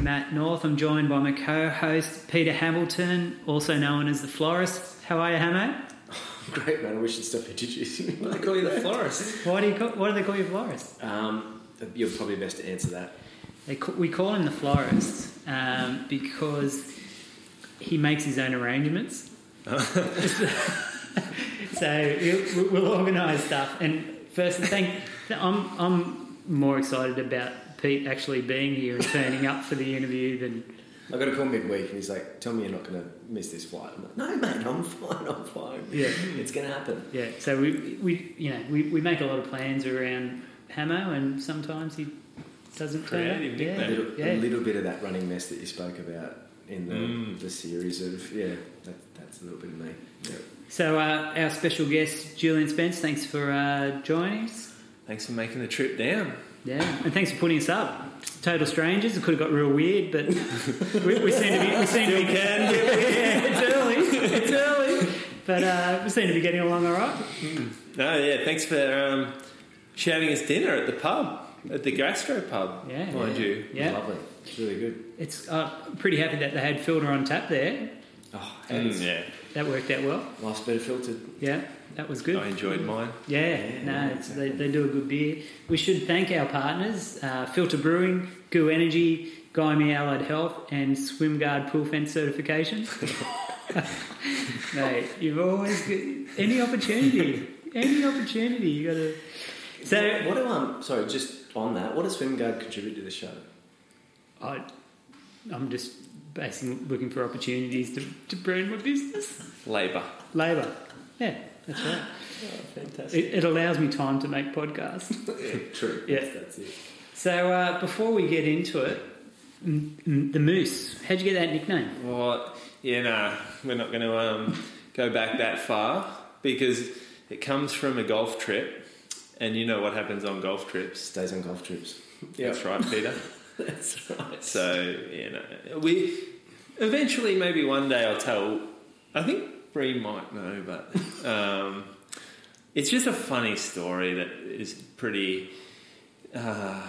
for Running Matters. My name is Matt North. I'm joined by my co-host Peter Hamilton, also known as the Florist. How are you, Hamo? Great man, I wish you'd stop introducing me. They call you the florist. Why do you call, why do they call you Florist? Um, you're probably best to answer that. They ca- we call him the Florist um, because he makes his own arrangements. so we'll, we'll organise stuff. And first, thank. I'm I'm more excited about Pete actually being here and turning up for the interview than I got a call midweek and he's like, "Tell me you're not going to miss this flight." I'm like, "No, mate, I'm fine. I'm fine. Yeah. it's going to happen." Yeah, so we, we you know we, we make a lot of plans around Hamo, and sometimes he doesn't turn up. Creative Yeah, A little, yeah. a little bit of that running mess that you spoke about in the, Mm. the series of yeah, that, that's a little bit of me. Yeah. So uh, our special guest Julian Spence, thanks for uh, joining us. Thanks for making the trip down. Yeah, and thanks for putting us up. Total strangers. It could have got real weird, but we, we seem to be. We seem to be. can yeah, it's early. It's early, but uh, we seem to be getting along all right. No, yeah, thanks for um, shouting us dinner at the pub, at the Gastro pub, Yeah. mind you. Yeah, lovely. It's really good. it's uh, pretty happy that they had filter on tap there. Oh, Mm, yeah, That worked out well. life's better filtered. Yeah, that was good. I enjoyed mine. Yeah, no, it's, they, they do a good beer. We should thank our partners uh, Filter Brewing, GU Energy, Guyme Allied Health, and SwimGuard Pool Fence certification. Mate, you've always got any opportunity, any opportunity, you got to. So, What do um? Sorry, just on that, what does SwimGuard contribute to the show? I, I'm just basically looking for opportunities to, to brand my business. Labour. Labour. Yeah, that's right. fantastic. It, it allows me time to make podcasts. True. Yeah. That's, that's it. So uh, before we get into it, mm, mm, the Moose. How'd you get that nickname? Well, yeah, nah, we're not going to um, go back that far because it comes from a golf trip, and you know what happens on golf trips. Stays on golf trips. That's right, Peter. That's right. So you know, we eventually maybe one day I'll tell. I think Bree might know, but um, it's just a funny story that is pretty uh,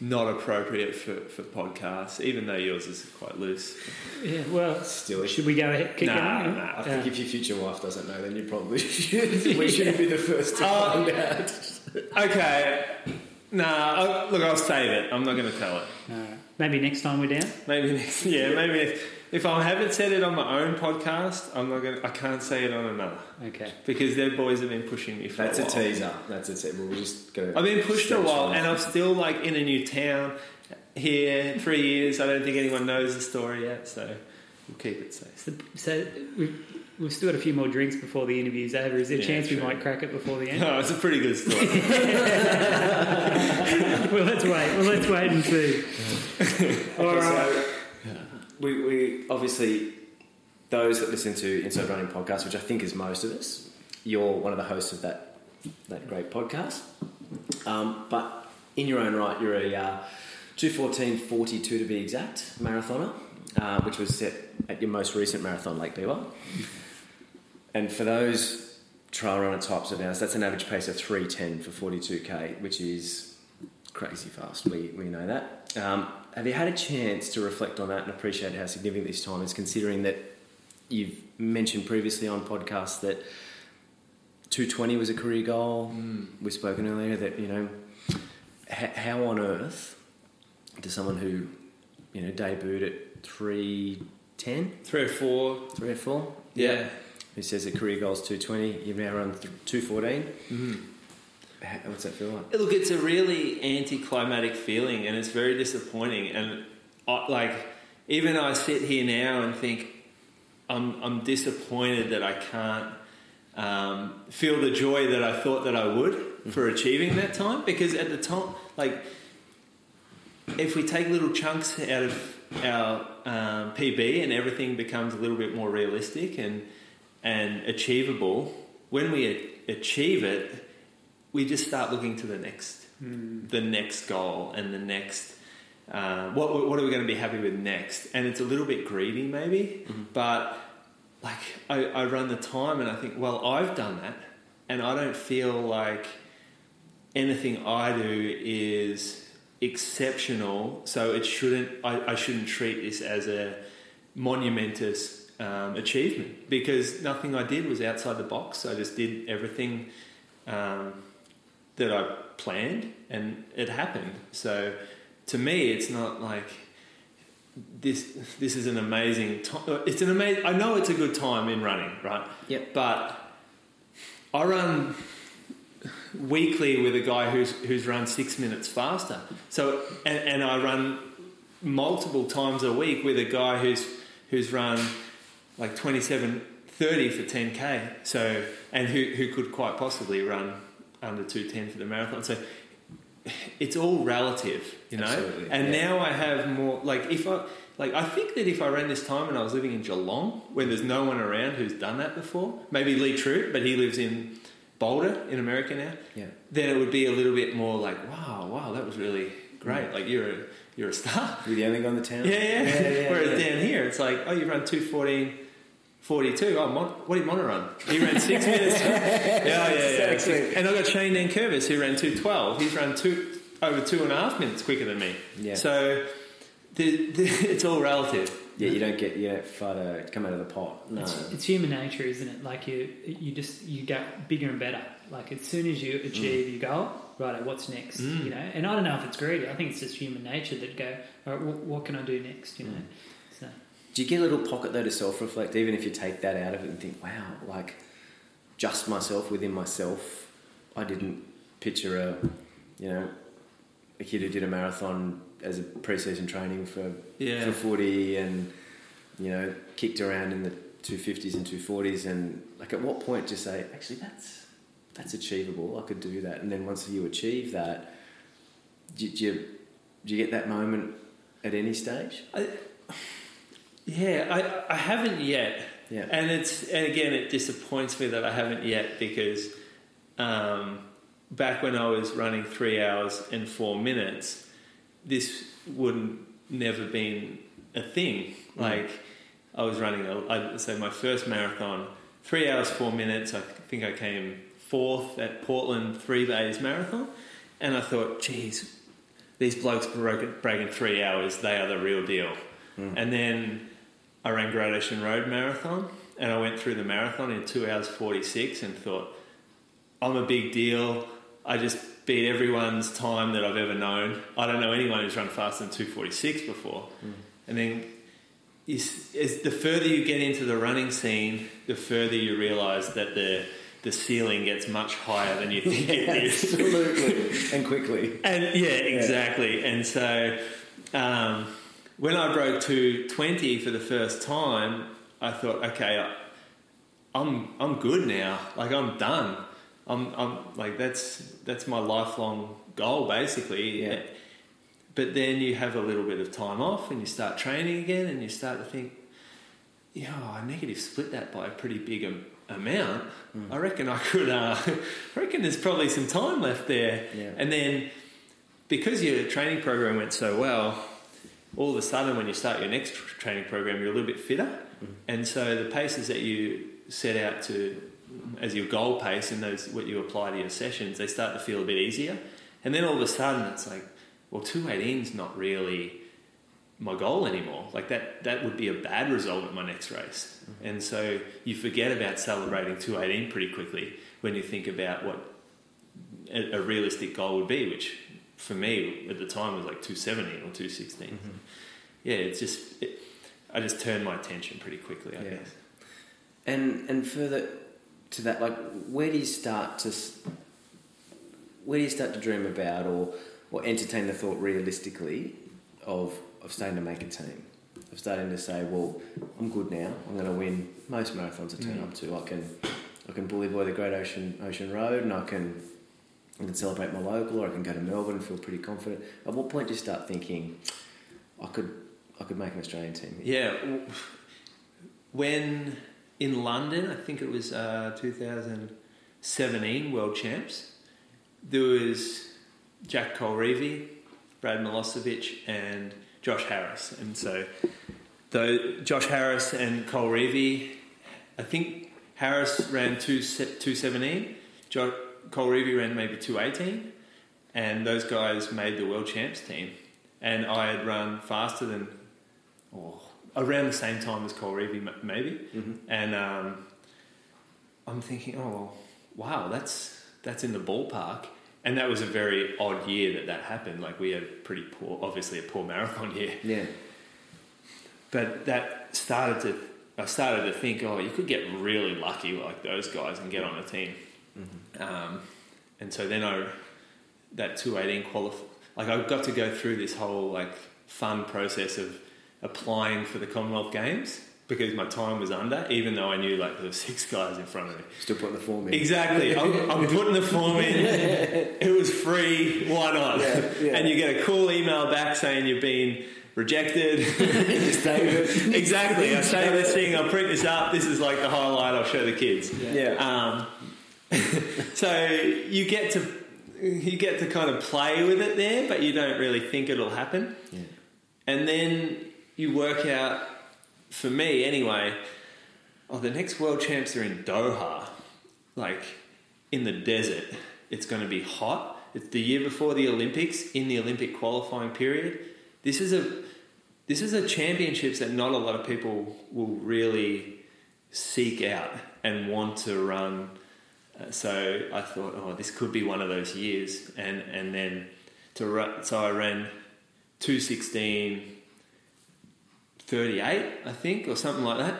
not appropriate for, for podcasts, even though yours is quite loose. Yeah, well, Still, should we go ahead, kick Nah, it on? nah. I think if your future wife doesn't know, then you probably should. We shouldn't be the first to Oh. find out. Okay, nah. I'll, look, I'll save it. I'm not going to tell it. Alright. Maybe next time we're down. Maybe next, yeah, maybe next. If I haven't said it on my own podcast, I'm not gonna. I can't say it on another Okay. because their boys have been pushing me for That's a a teaser. That's a teaser. We'll just go. I've been pushed a while, and I'm still like in a new town here. Three years. I don't think anyone knows the story yet, so we'll keep it safe. So, so we've, we've still got a few more drinks before the interview's over. Is there a Yeah, chance we might crack it before the end? No, it's a pretty good story. well, let's wait. Well, let's wait and see. All Okay, right. so we, we obviously those that listen to Inside Running podcast, which I think is most of us. You're one of the hosts of that that great podcast. Um, but in your own right, you're a uh, 214.42 to be exact marathoner, uh, which was set at your most recent marathon, Lake Biwa. And for those trail runner types of ours, that's an average pace of 310 for 42k, which is crazy fast. We, we know that. Um, have you had a chance to reflect on that and appreciate how significant this time is, considering that you've mentioned previously on podcasts that 220 was a career goal? We've spoken earlier that, you know, h- how on earth does someone who, you know, debuted at 310, Three or four. 3 or 4, Yeah. who says the career goal is 220, you've now run th- 214? Mm-hmm. What's that feel like? Look, it's a really anticlimactic feeling, and it's very disappointing. And I, like, even I sit here now and think I'm I'm disappointed that I can't um, feel the joy that I thought that I would for achieving that time. Because at the time, like, if we take little chunks out of our um, PB and everything becomes a little bit more realistic and and achievable, when we achieve it, we just start looking to the next, the next goal and the next. Uh, what what are we going to be happy with next? And it's a little bit greedy, maybe, but like I, I run the time and I think, well, I've done that, and I don't feel like anything I do is exceptional. So it shouldn't. I, I shouldn't treat this as a monumentous um, achievement because nothing I did was outside the box. I just did everything um, that I planned, and it happened. So to me, it's not like this. This is an amazing time. It's an amazing. I know it's a good time in running, right? Yep. But I run weekly with a guy who's who's run six minutes faster. So and, and I run multiple times a week with a guy who's who's run like 27 30 for 10k so and who, who could quite possibly run under 210 for the marathon so it's all relative you know Absolutely, and yeah. now i have more like if i like i think that if i ran this time and i was living in geelong where there's no one around who's done that before maybe lee Troop, but he lives in boulder in america now Yeah. then it would be a little bit more like wow wow that was really great mm. like you're a you're a star You're the only guy in the town. yeah, yeah. yeah, Whereas yeah. down here, it's like, oh, you run 214, 42. Oh, Mon- what did Mona run? He ran six minutes. yeah, yeah, yeah. Exactly. And I've got Shane Dan Curvis who ran 212. He's run two over two and a half minutes quicker than me. Yeah. So the, the, it's all relative. Yeah, you don't get you don't far to come out of the pot. No. It's, it's human nature, isn't it? Like you, you just you get bigger and better. Like as soon as you achieve your goal, right? What's next? Mm. You know. And I don't know if it's greedy. I think it's just human nature that go, all right, what, what can I do next? You know. So Do you get a little pocket though to self reflect, even if you take that out of it and think, wow, like just myself within myself, I didn't picture a, you know, a kid who did a marathon as a pre-season training for Yeah. for footy and you know kicked around in the 250s and 240s and like at what point do you say actually that's that's achievable. I could do that. And then once you achieve that do, do you do you get that moment at any stage? I, yeah, I, I haven't yet. yeah And it's and again, it disappoints me that I haven't yet because um, back when I was running three hours and four minutes, this wouldn't never been a thing. Like I was running, a, I'd say my first marathon, three hours four minutes. I think I came fourth at Portland Three Bays Marathon, and I thought, geez, these blokes broke, breaking three hours. They are the real deal. And then I ran Great Ocean Road Marathon, and I went through the marathon in two hours forty six, and thought, I'm a big deal. I just beat everyone's time that I've ever known. I don't know anyone who's run faster than two forty six before. And then, is, is the further you get into the running scene, the further you realise that the the ceiling gets much higher than you think it is. absolutely and quickly And yeah, exactly. And so um, when I broke to 20 for the first time, I thought, okay, I, I'm I'm good now. Like I'm done. I'm I'm like that's that's my lifelong goal basically. Yeah. But then you have a little bit of time off and you start training again and you start to think, yeah, I negative split that by a pretty big am- amount. I reckon I could. Uh, I reckon there's probably some time left there. Yeah. And then because your training program went so well, all of a sudden when you start your next training program, you're a little bit fitter. Mm-hmm. And so the paces that you set out to as your goal pace and those what you apply to your sessions, they start to feel a bit easier. And then all of a sudden it's like, well, 218 is not really my goal anymore. Like that, that would be a bad result at my next race. Mm-hmm. And so you forget about celebrating 218 pretty quickly when you think about what a, a realistic goal would be, which for me at the time was like 217 or 216. Yeah, it's just, it, I just turned my attention pretty quickly, I Yeah. guess. And and further to that, like where do you start to where do you start to dream about or or entertain the thought realistically of of starting to make a team, of starting to say, well, I'm good now. I'm going to win most marathons I turn Mm. up to. I can I can bully boy the Great Ocean Ocean Road, and I can I can celebrate my local, or I can go to Melbourne and feel pretty confident. At what point do you start thinking, I could I could make an Australian team? here? Yeah, when in London, I think it was uh, 2017 World Champs, there was Jack Colreavy, Brad Milosevic, and Josh Harris. And so, though Josh Harris and Colreavy, I think Harris ran two, 217, jo- Colreavy ran maybe 218. and those guys made the world champs team, and I had run faster than, or around the same time as Colreavy, maybe, Mm-hmm. and um, I'm thinking, oh, wow, that's that's in the ballpark. And that was a very odd year that that happened. Like we had pretty poor, obviously a poor marathon year. Yeah. But that started to, I started to think, oh, you could get really lucky like those guys and get on a team. Um, and so then I, that 218 qualify, like I got to go through this whole like fun process of applying for the Commonwealth Games because my time was under, even though I knew like there were six guys in front of me. Still putting the form in. Exactly. I'm, I'm putting the form in. It was free. Why not? Yeah, yeah. And you get a cool email back saying you've been rejected. Just save it. exactly. I say this thing. I'll print this up. This is like the highlight. I'll show the kids. Yeah. Um, so you get to you get to kind of play with it there, but you don't really think it'll happen. Yeah. And then you work out, for me anyway, oh, the next world champs are in Doha, like in the desert. It's going to be hot. It's the year before the Olympics, in the Olympic qualifying period. This is a this is a championships that not a lot of people will really seek out and want to run. Uh, so I thought, oh, this could be one of those years, and and then to so I ran two sixteen 38, I think, or something like that,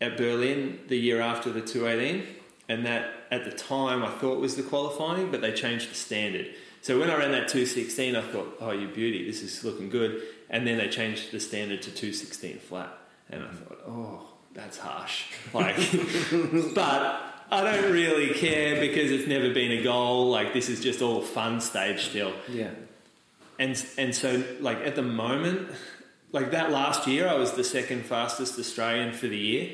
at Berlin the year after the 218. And that at the time I thought was the qualifying, but they changed the standard. So when I ran that 216, I thought, oh, you beauty, this is looking good. And then they changed the standard to 216 flat. And I thought, oh, that's harsh. Like, but I don't really care because it's never been a goal. Like, this is just all fun stage still Yeah. and and so like at the moment like that last year i was the second fastest australian for the year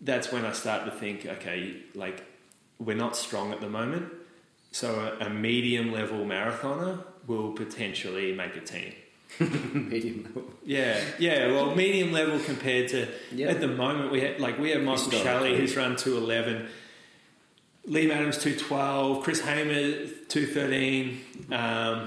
that's when i start to think okay like we're not strong at the moment so a, a medium level marathoner will potentially make a team Medium level. yeah yeah well medium level compared to Yeah. at the moment we had like we have michael shelley who's run 211 Liam Adams 212, Chris Hamer 213, um,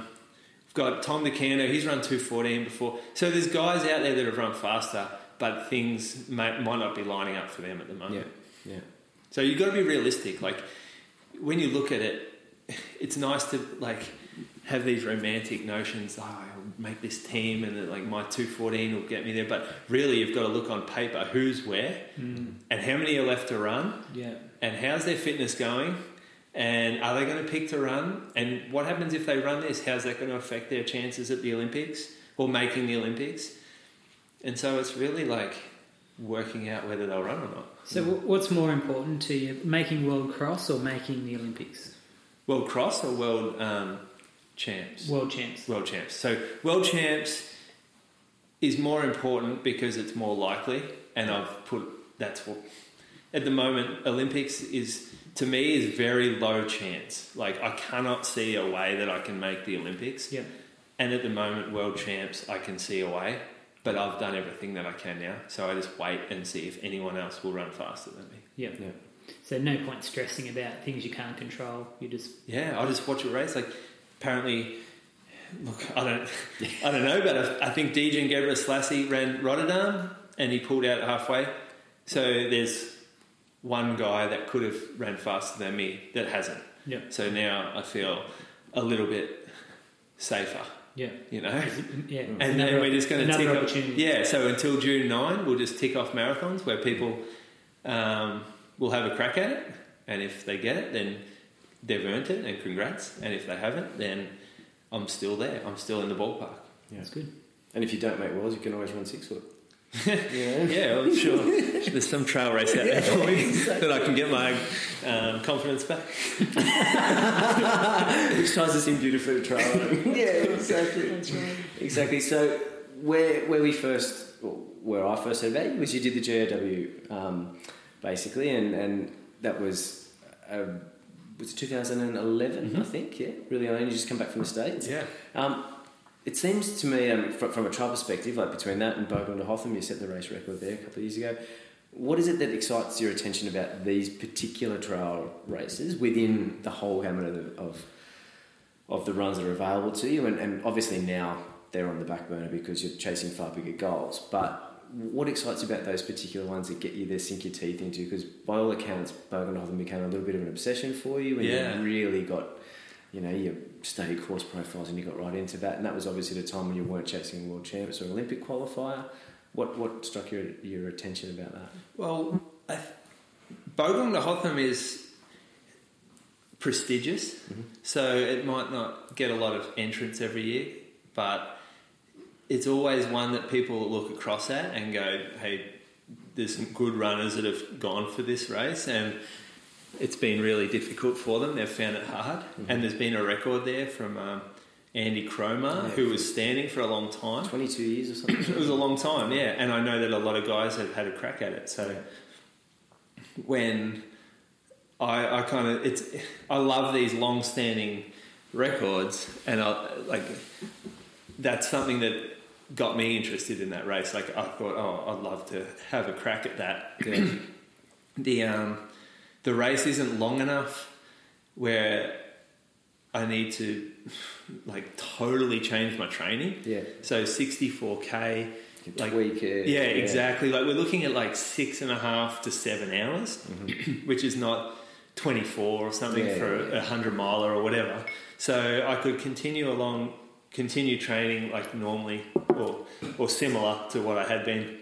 we've got Tom Do Canto, he's run 214 before. So there's guys out there that have run faster, but things may, might not be lining up for them at the moment. Yeah. So you've got to be realistic. Like when you look at it, it's nice to like have these romantic notions. Oh, I'll make this team, and that, like my two fourteen will get me there. But really, you've got to look on paper who's where, and how many are left to run, Yeah. And how's their fitness going, and are they going to pick to run, and what happens if they run this? How's that going to affect their chances at the Olympics or making the Olympics? And so it's really like working out whether they'll run or not. So, what's more important to you, making world cross or making the Olympics? World cross or world um, champs? World champs. World champs. So world champs is more important because it's more likely, and I've put that's what at the moment Olympics is to me is very low chance. Like I cannot see a way that I can make the Olympics, Yeah. and at the moment world champs I can see a way, but I've done everything that I can now. So I just wait and see if anyone else will run faster than me. Yeah. Yeah. So no point stressing about things you can't control. You just Yeah, I just watch a race. Like, apparently, look, I don't, I don't know, but I, I think Dejan Gebra Lassie ran Rotterdam and he pulled out halfway. So there's one guy that could have ran faster than me that hasn't. yeah So now I feel a little bit safer, yeah you know. yeah. And Another- then we're just going to tick off. Yeah, so until June 9, we'll just tick off marathons where people um, will have a crack at it. And if they get it, then they've earned it and congrats. And if they haven't, then I'm still there. I'm still in the ballpark. Yeah. That's good. And if you don't make worlds, you can always run six foot. Yeah. Yeah, I'm sure there's some trail race out there for me that I can get my um, confidence back. Which ties us in beautifully to trial running. yeah, exactly. That's right. Exactly. So where where we first, where I first heard about you was you did the GOW um, basically, and and that was uh, was it 2011, I think. Yeah, really early. You just come back from the states. Yeah. Um, it seems to me, um, from, from a trial perspective, like between that and Bogong to Hotham, you set the race record there a couple of years ago. What is it that excites your attention about these particular trail races within the whole gamut of, of of the runs that are available to you, and, and obviously now they're on the back burner because you're chasing far bigger goals. But what excites you about those particular ones that get you there, sink your teeth into? Because by all accounts, Bogenhofen became a little bit of an obsession for you, and Yeah. you really got, you know, your studied course profiles, and you got right into that. And that was obviously the time when you weren't chasing world champs or Olympic qualifier. What what struck your your attention about that? Well, I th- Bogong to Hotham is prestigious, mm-hmm. so it might not get a lot of entrance every year, but it's always one that people look across at and go, "Hey, there's some good runners that have gone for this race," and it's been really difficult for them. They've found it hard, and there's been a record there from um, Andy Cromer, Yeah. who was standing for a long time. Twenty two years or something. It was a long time, yeah, and I know that a lot of guys have had a crack at it. So when I, I kind of it's I love these long-standing records, and I like that's something that got me interested in that race. Like I thought, oh, I'd love to have a crack at that. Yeah. the um, the race isn't long enough where I need to like totally change my training. Yeah. So 64k, like tweak it. yeah, exactly. Like we're looking at like six and a half to seven hours, mm-hmm. which is not 24 or something Yeah, for yeah, a hundred miler or whatever. So I could continue along, continue training like normally or or similar to what I had been.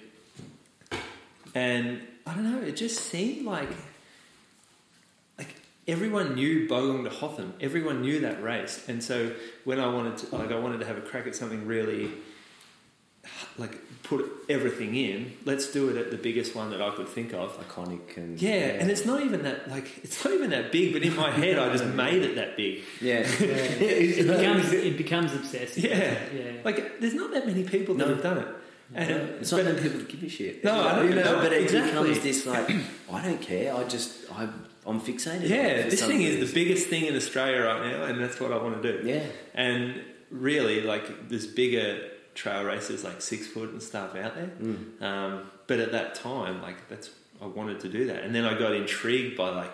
And I don't know, it just seemed like everyone knew Bogong to Hotham. Everyone knew that race. And so when I wanted to like I wanted to have a crack at something really like put everything in, let's do it at the biggest one that I could think of. Iconic and Yeah, and it's not even that like it's not even that big, but in my head I just made it that big. yeah. it becomes it becomes obsessive. Yeah. yeah. Like there's not that many people that No. have done it. And It's not that people give a shit. No, I you don't- know, no, but it exactly. becomes this like, I don't care. I just, I, I'm fixated. yeah, this thing is reason. the biggest thing in Australia right now, and that's what I want to do. Yeah, And really, like, there's bigger trail races like six foot and stuff out there. Mm. Um, but at that time, like, that's I wanted to do that. And then I got intrigued by like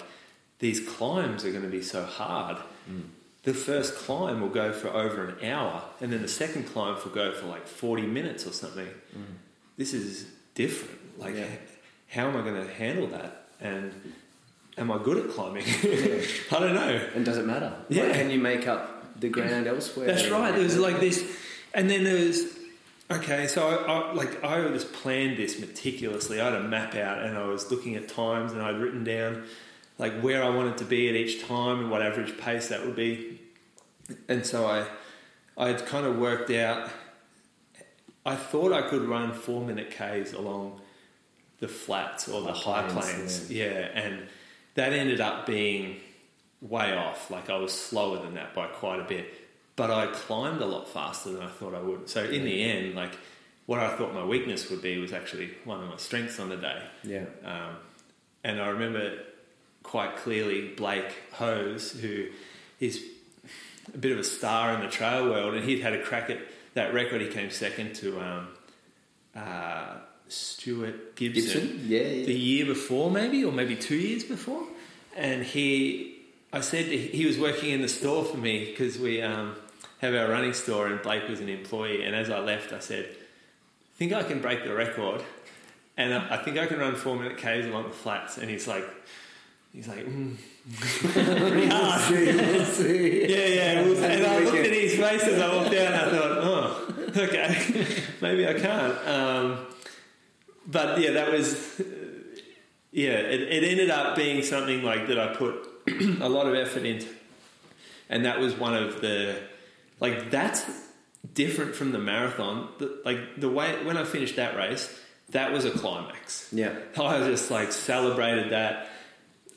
these climbs are going to be so hard. Mm. The first climb will go for over an hour, and then the second climb will go for like 40 minutes or something. This is different. Like, Yeah. how am I going to handle that? And am I good at climbing? I don't know. and does it matter? Yeah. Like, can you make up the ground elsewhere? That's right. There was like this, and then there was okay. So I, I like I just planned this meticulously. I had a map out, and I was looking at times, and I'd written down like where I wanted to be at each time and what average pace that would be. And so I, I had kind of worked out. I thought I could run four minute k's along the flats or the High high plains, plains, yeah, and that ended up being way off. Like I was slower than that by quite a bit, but I climbed a lot faster than I thought I would. So in the end, like what I thought my weakness would be was actually one of my strengths on the day. Yeah. Um, and I remember quite clearly Blake Hose, who is a bit of a star in the trail world, and he'd had a crack at that record. He came second to um, uh, Stuart Gibson? Yeah, yeah. the year before, maybe, or maybe two years before. And he, I said he was working in the store for me because we um, have our running store, and Blake was an employee. And as I left, I said, "I think I can break the record, and I, I think I can run four minute k's along the flats." And he's like, he's like, mm. pretty hard. We'll see. Yeah, yeah. it was- and I looked at his face as I walked out, and I thought, oh, okay, maybe I can't. Um, but yeah, that was, uh, yeah, it, it ended up being something like that I put a lot of effort into. And that was one of the, like, that's different from the marathon. The, like, the way, when I finished that race, that was a climax. Yeah. I just like celebrated that.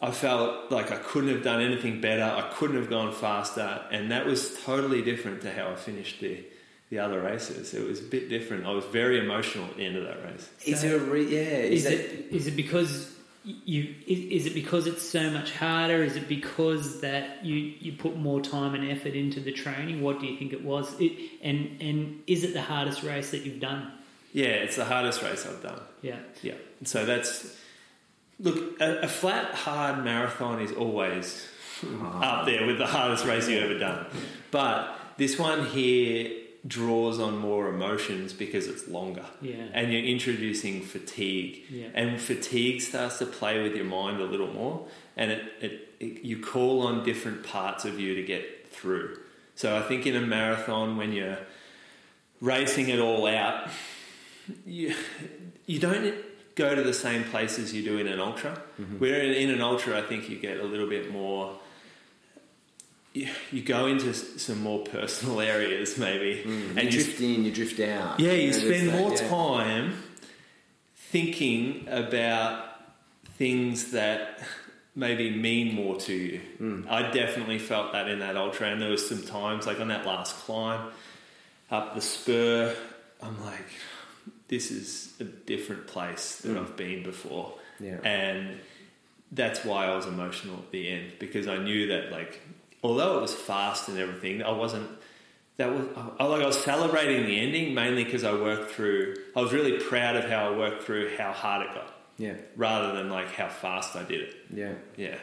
I felt like I couldn't have done anything better. I couldn't have gone faster, and that was totally different to how I finished the the other races. It was a bit different. I was very emotional at the end of that race. Is there a re- yeah? Is, Is that, it is it because you is, is it because it's so much harder? Is it because that you you put more time and effort into the training? What do you think it was? It, and and is it the hardest race that you've done? Yeah, it's the hardest race I've done. Yeah, Yeah. So that's look a, a flat hard marathon is always up there with the hardest race you've ever done. But this one here draws on more emotions because it's longer. Yeah. And you're introducing fatigue. Yeah. And fatigue starts to play with your mind a little more. And it, it, it, you call on different parts of you to get through. So I think in a marathon, when you're racing it all out, you, you don't go to the same places you do in an ultra. Mm-hmm. Where in, in an ultra, I think you get a little bit more. You, you go into some more personal areas, maybe, and and you you drift in, you drift out. yeah, you spend that, more yeah. time thinking about things that maybe mean more to you. Hmm. I definitely felt that in that ultra, and there was some times like on that last climb up the spur, I'm like, this is a different place than I've been before. Yeah. and that's why I was emotional at the end because I knew that like although it was fast and everything, I wasn't. That was I, like I was celebrating the ending mainly because I worked through. I was really proud of how I worked through how hard it got, Yeah, rather than like how fast I did it. yeah. Yeah,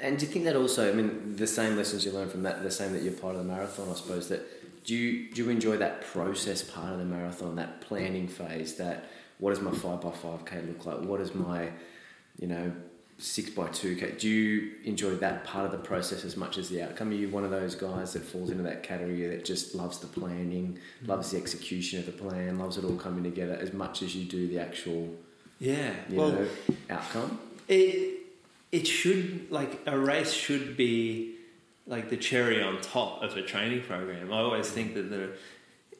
And do you think that also? I mean, the same lessons you learn from that, the same that you're part of the marathon. I suppose that do you do you enjoy that process part of the marathon, that planning phase? That what does my five by five k look like? What is my, you know, six by two k? Do you enjoy that part of the process as much as the outcome? Are you one of those guys that falls into that category that just loves the planning, loves the execution of the plan, loves it all coming together as much as you do the actual, yeah. you well, know, outcome? it it should like a race should be like the cherry on top of a training program. I always think that the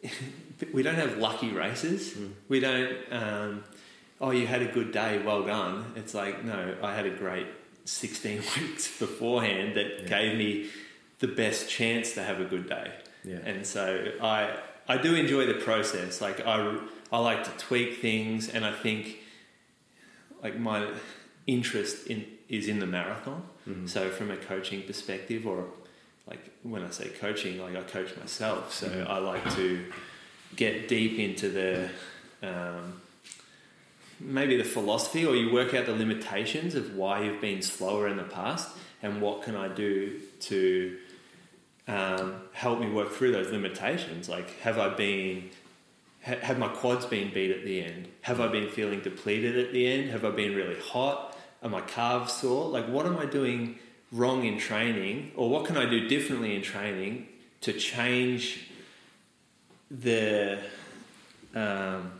we don't have lucky races. We don't. Um, oh, you had a good day. Well done. It's like no, I had a great sixteen weeks beforehand that Yeah. gave me the best chance to have a good day. Yeah. And so I I do enjoy the process. Like I I like to tweak things, and I think like my interest in is in the marathon. Mhm. So from a coaching perspective, or like when I say coaching, like I coach myself. So Mhm. I like to get deep into the um, maybe the philosophy, or you work out the limitations of why you've been slower in the past, and what can I do to um, help me work through those limitations. Like, have I been, ha- have my quads been beat at the end? Have I been feeling depleted at the end? Have I been really hot? Are my calves sore? Like, what am I doing wrong in training, or what can I do differently in training to change the um,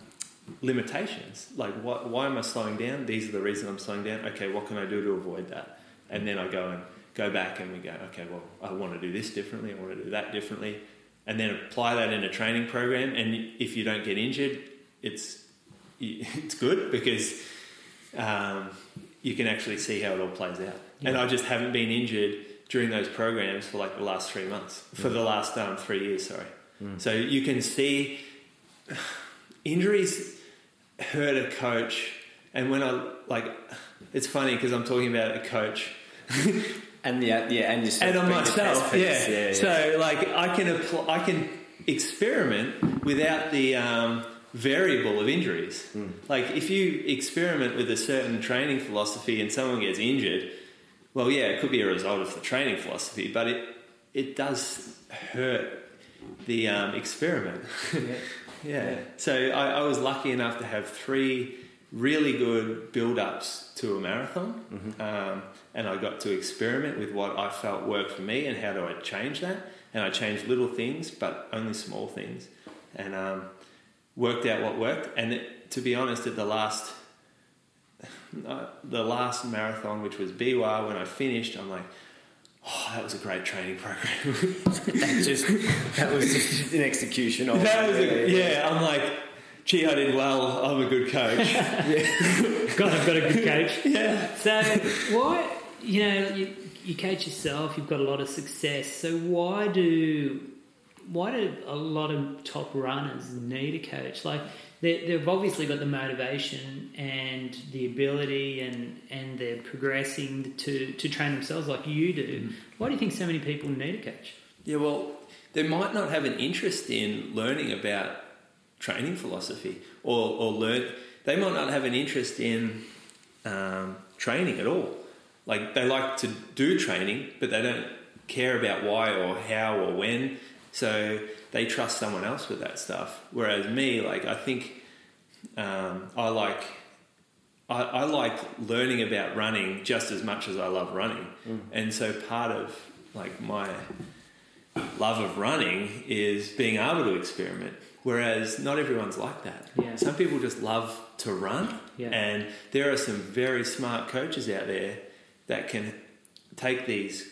limitations? Like, what, why am I slowing down? These are the reasons I'm slowing down. Okay, what can I do to avoid that? And then I go and go back and we go, okay, well, I want to do this differently, I want to do that differently, and then apply that in a training program. And if you don't get injured, it's it's good because um, you can actually see how it all plays out. And I just haven't been injured during those programs for like the last three months, for the last um, three years, sorry. So you can see injuries hurt a coach, and when I like, it's funny because I'm talking about a coach And yeah, yeah, and yourself. and on myself, yeah. yeah, yeah. So like I can apply, I can experiment without the um, variable of injuries. Hmm. Like if you experiment with a certain training philosophy and someone gets injured, well, yeah, it could be a result of the training philosophy, but it it does hurt the um, experiment. Yeah. So I, I was lucky enough to have three really good build ups to a marathon. Um, and I got to experiment with what I felt worked for me and how do I change that. And I changed little things, but only small things. And um, worked out what worked. And it, to be honest, at the last. The last marathon, which was Biwa, when I finished, I'm like, oh, that was a great training program. that just that was just an execution of that was it. a, yeah, I'm like, gee, I did well. I'm a good coach. God, I've got a good coach. yeah. So why, you know, you, you coach yourself. You've got a lot of success. So why do why do a lot of top runners need a coach? Like they, they've obviously got the motivation and the ability, and and they're progressing to to train themselves like you do. Why do you think so many people need a coach? Yeah, well, they might not have an interest in learning about training philosophy or, or learn. They might not have an interest in um, training at all. like they like to do training, but they don't care about why or how or when. So they trust someone else with that stuff. Whereas me, like I think um, I like I, I like learning about running just as much as I love running, Mm. and so part of like my love of running is being able to experiment. Whereas not everyone's like that. Yeah. Some people just love to run, Yeah. and there are some very smart coaches out there that can take these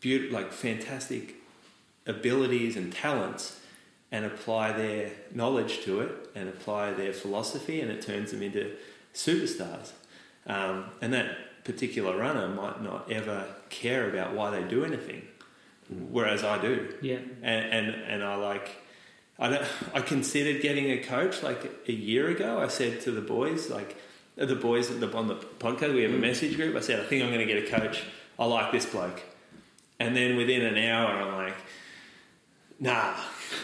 beautiful, like fantastic abilities and talents and apply their knowledge to it and apply their philosophy, and it turns them into superstars. Um, and that particular runner might not ever care about why they do anything, whereas I do Yeah. and and, and I like I don't, I considered getting a coach like a year ago. I said to the boys like the boys at the, on the podcast we have a message group. I said I think I'm going to get a coach. I like this bloke, and then within an hour I'm like, nah,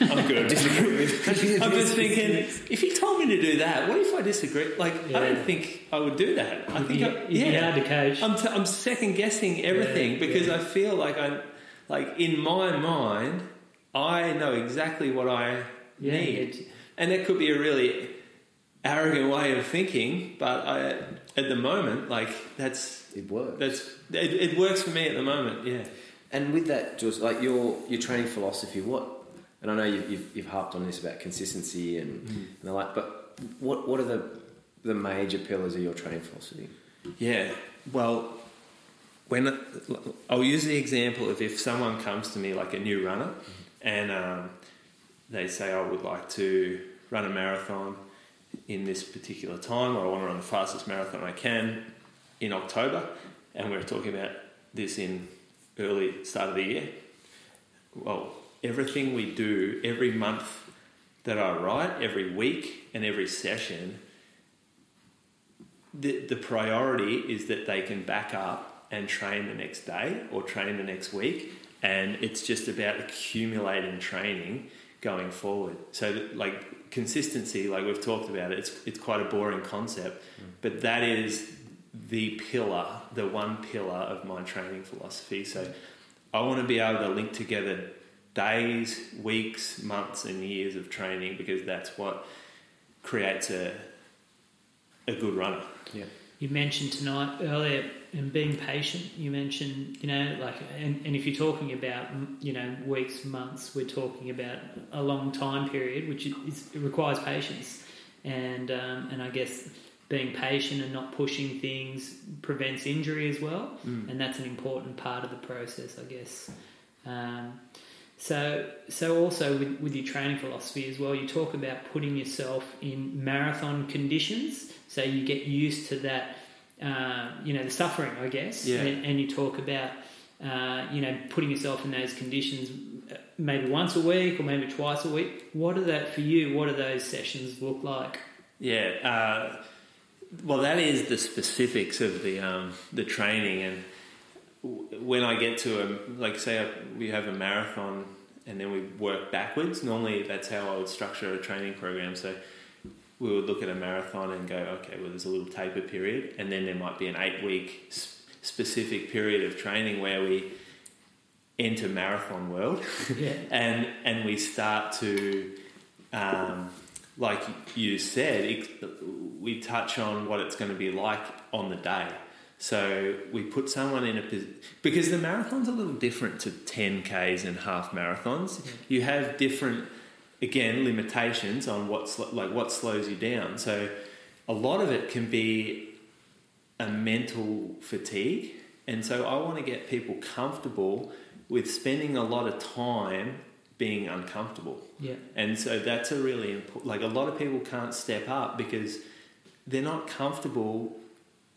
I'm good. Disagree with. I'm just thinking if he told me to do that, what if I disagree? Like I don't think I would do that. I think be, I, it'd be hard to coach. I'm, t- I'm second guessing everything Yeah, because yeah. I feel like I, like in my mind, I know exactly what I Yeah, need, and that could be a really arrogant way of thinking. But I, at the moment, like that's It works. that's it, it works for me at the moment. Yeah, And with that, Jules, like your your training philosophy, what? And I know you've, you've, you've harped on this about consistency and, and the like, but what what are the the major pillars of your training philosophy? yeah. Well, when I'll use the example of if someone comes to me like a new runner, and um, they say I would like to run a marathon in this particular time, or I want to run the fastest marathon I can in October, and we're talking about this in early start of the year. Well, everything we do every month that I write, every week, and every session, the, the priority is that they can back up and train the next day or train the next week, and it's just about accumulating training going forward. So, that, like consistency, like we've talked about, it, it's it's quite a boring concept, mm. but that is the pillar, the one pillar of my training philosophy. So, I want to be able to link together days, weeks, months, and years of training because that's what creates a a good runner. Yeah. you mentioned tonight earlier and being patient you mentioned you know like and, and if you're talking about you know weeks months we're talking about a long time period which is, it requires patience and um, and I guess being patient and not pushing things prevents injury as well and that's an important part of the process I guess um, so, so also with, with your training philosophy as well, you talk about putting yourself in marathon conditions, so you get used to that, uh, you know, the suffering, I guess, Yeah. and, and you talk about, uh, you know, putting yourself in those conditions, uh, maybe once a week or maybe twice a week. What are that for you? What do those sessions look like? Yeah, uh, well, that is the specifics of the um, the training, and w- when I get to a like say a, we have a marathon and then we work backwards. Normally, that's how I would structure a training program. So we would look at a marathon and go, okay, well, there's a little taper period, and then there might be an eight week specific period of training where we enter marathon world Yeah, and and we start to um, like you said we touch on what it's going to be like on the day. So we put someone in a pos- because the marathon's a little different to 10ks and half marathons. Mm-hmm. You have different again limitations on what's like what slows you down. So a lot of it can be a mental fatigue. And so I want to get people comfortable with spending a lot of time being uncomfortable. yeah, And so that's a really important, like a lot of people can't step up because they're not comfortable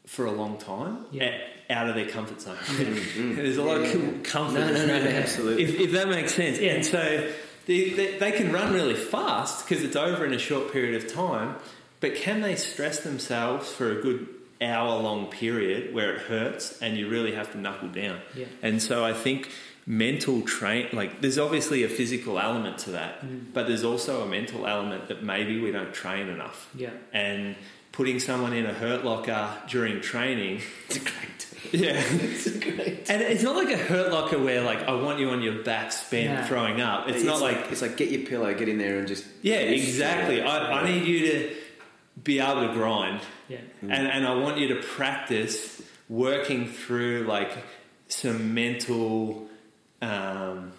for a long time Yeah. out of their comfort zone. There's a lot Yeah, of yeah. comfort. No, no, no, no, absolutely. If, if that makes sense. Yeah. And so they, they, they can run really fast because it's over in a short period of time, but can they stress themselves for a good hour long period where it hurts and you really have to knuckle down? Yeah. And so I think mental train like there's obviously a physical element to that, mm. but there's also a mental element that maybe we don't train enough yeah, and putting someone in a hurt locker during training. It's a great. Yeah. It's a great. And it's not like a hurt locker where like I want you on your back spent No. throwing up. It's, not like, it's like get your pillow, get in there, and just yeah, exactly. I, I need you to be able to grind, Yeah. and and I want you to practice working through like some mental um,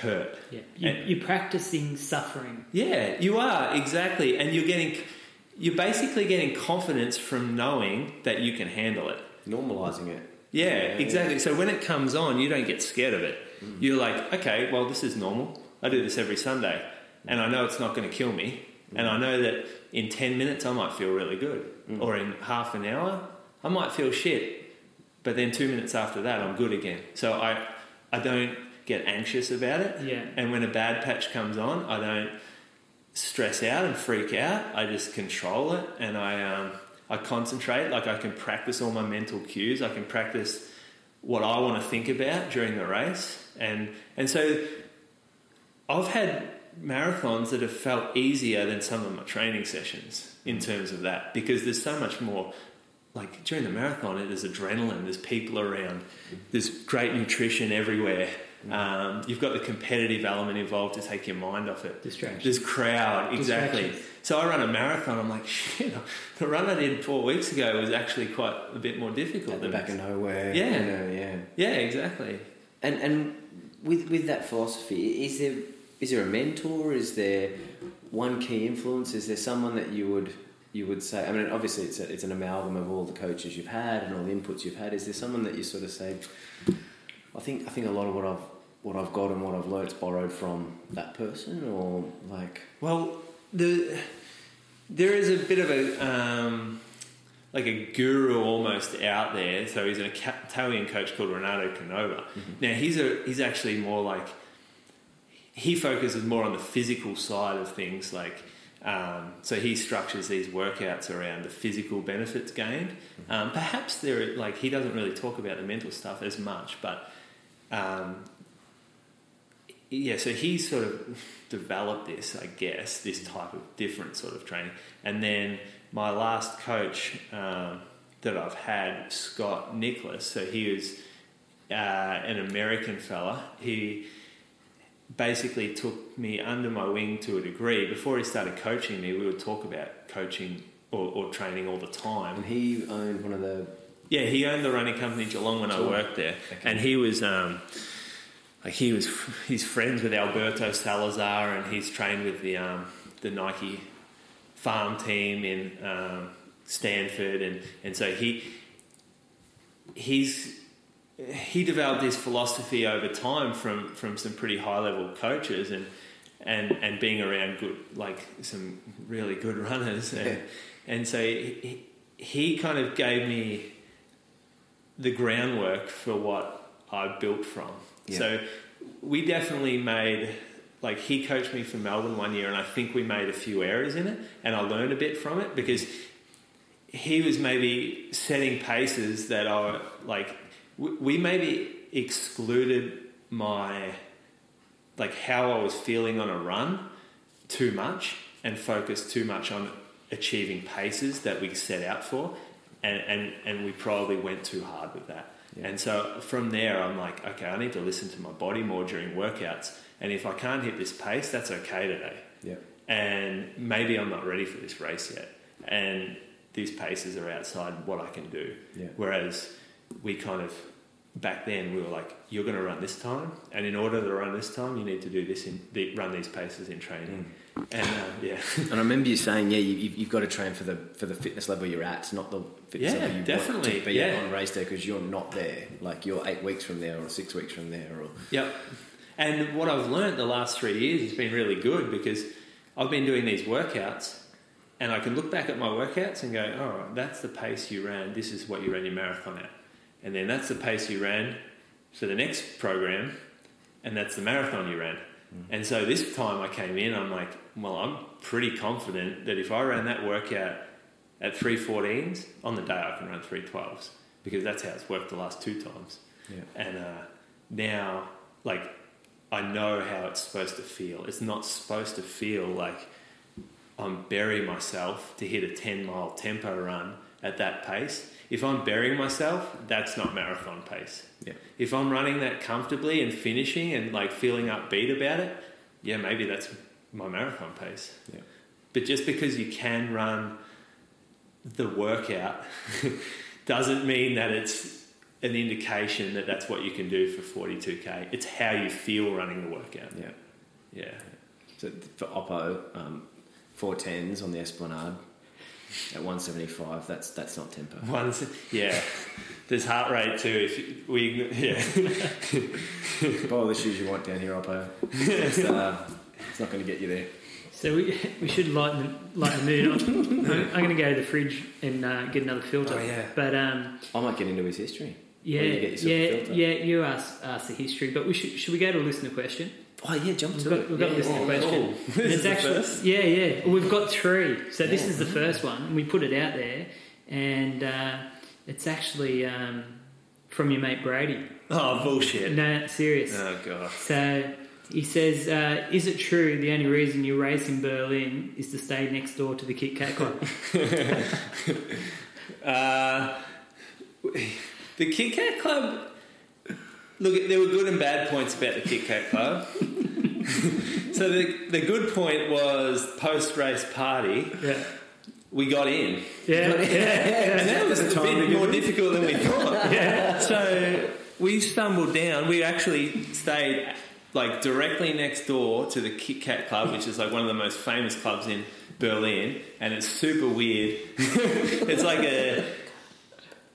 hurt. Yeah. You, And- you're practicing suffering. Yeah, you are exactly, and you're getting you're basically getting confidence from knowing that you can handle it. normalizing it. Yeah, Yeah, exactly. So when it comes on, you don't get scared of it. Mm. You're like, okay, well, this is normal. I do this every Sunday, and I know it's not going to kill me. And I mm. know that in 10 minutes, I might feel really good. Mm. Or in half an hour, I might feel shit. But then two minutes after that, I'm good again. So I, I don't get anxious about it. Yeah. And when a bad patch comes on, I don't stress out and freak out. I just control it and I um, I concentrate. Like I can practice all my mental cues. I can practice what I want to think about during the race. And and so I've had marathons that have felt easier than some of my training sessions in terms of that because there's so much more like during the marathon there's adrenaline there's people around there's great nutrition everywhere um, you've got the competitive element involved to take your mind off it Distraction. there's crowd exactly so I run a marathon I'm like shit the run I did four weeks ago was actually quite a bit more difficult At the back of nowhere. Yeah. you know, yeah. yeah exactly And and with with that philosophy, is there is there a mentor? Is there one key influence? Is there someone that you would you would say? I mean, obviously it's a, it's an amalgam of all the coaches you've had and all the inputs you've had. Is there someone that you sort of say? I think I think a lot of what I've what I've got and what I've learnt borrowed from that person, or like Well, the there is a bit of a um, like a guru almost out there. So he's an Italian coach called Renato Canova. Now he's a he's actually more like he focuses more on the physical side of things. Like um, so, he structures these workouts around the physical benefits gained. Um, perhaps there like he doesn't really talk about the mental stuff as much, but um, yeah, so he sort of developed this, I guess, this type of different sort of training. And then my last coach um, that I've had, Scott Nicholas, so he was uh, an American fella. He basically took me under my wing to a degree. Before he started coaching me, we would talk about coaching or, or training all the time. and he owned one of the Yeah, he owned the running company Geelong when I worked there, Okay. and he was um, like he was he's friends with Alberto Salazar, and he's trained with the um, the Nike farm team in um, Stanford, and and so he he's he developed this philosophy over time from from some pretty high level coaches and and and being around good like some really good runners and Yeah. and so he, he kind of gave me the groundwork for what I built from. Yeah. So we definitely made like he coached me for Melbourne one year and I think we made a few errors in it and I learned a bit from it because he was maybe setting paces that are like we maybe excluded my like how I was feeling on a run too much and focused too much on achieving paces that we set out for and and, and we probably went too hard with that Yeah. and so from there I'm like okay I need to listen to my body more during workouts and if I can't hit this pace that's okay today yeah and maybe I'm not ready for this race yet. And these paces are outside what I can do. Yeah. Whereas we kind of back then we were like, you're going to run this time, and in order to run this time, you need to do this in the, run these paces in training. Mm. And uh, yeah, And I remember you saying, yeah, you, you've, you've got to train for the for the fitness level you're at, not the fitness Yeah, level you definitely, want to be yeah. at on race day because you're not there. Like you're eight weeks from there or six weeks from there. Or Yep. And what I've learned the last three years has been really good because I've been doing these workouts and I can look back at my workouts and go, oh, that's the pace you ran. This is what you ran your marathon at. And then that's the pace you ran for the next program and that's the marathon you ran. And so this time I came in, I'm like, well, I'm pretty confident that if I ran that workout at 314s, on the day I can run 312s because that's how it's worked the last two times. yeah, And uh, now, like, I know how it's supposed to feel. It's not supposed to feel like I'm burying myself to hit a 10 mile tempo run at that pace. If I'm burying myself, that's not marathon pace. Yeah. If I'm running that comfortably and finishing and like feeling upbeat about it, yeah, maybe that's my marathon pace. Yeah. But just because you can run the workout doesn't mean that it's an indication that that's what you can do for 42k. It's how you feel running the workout. Yeah. Yeah. So for Oppo, um, four tens on the Esplanade at one seventy five. That's that's not tempo. One's, yeah. There's heart rate too. If we, yeah. Buy all the shoes you want down here, Oppo. It's, uh, it's not going to get you there. So we, we should lighten the, lighten the mood. I'm, I'm going to go to the fridge and uh, get another filter. Oh, yeah. But um, I might get into his history. yeah, you get yourself a yeah, yeah. You ask ask the history, but we should should we go to a listener question? Oh yeah, jump We've to got, it. we've got yeah, a listener yeah. question. This is it's the actually first? yeah, yeah. We've got three. So this is the first one, we put it out there, and uh, it's actually um, from your mate Brady. Oh, bullshit. No, serious. Oh, God. So he says, uh, "Is it true the only reason you race in Berlin is to stay next door to the Kit Kat Club?" Uh, the Kit Kat Club. Look, there were good and bad points about the Kit Kat Club. so the the good point was post race party. yeah, We got in, yeah, yeah. and that was a Time bit more in. difficult than we thought. So we stumbled down. We actually stayed like directly next door to the Kit Kat Club, which is like one of the most famous clubs in Berlin, and it's super weird. it's like a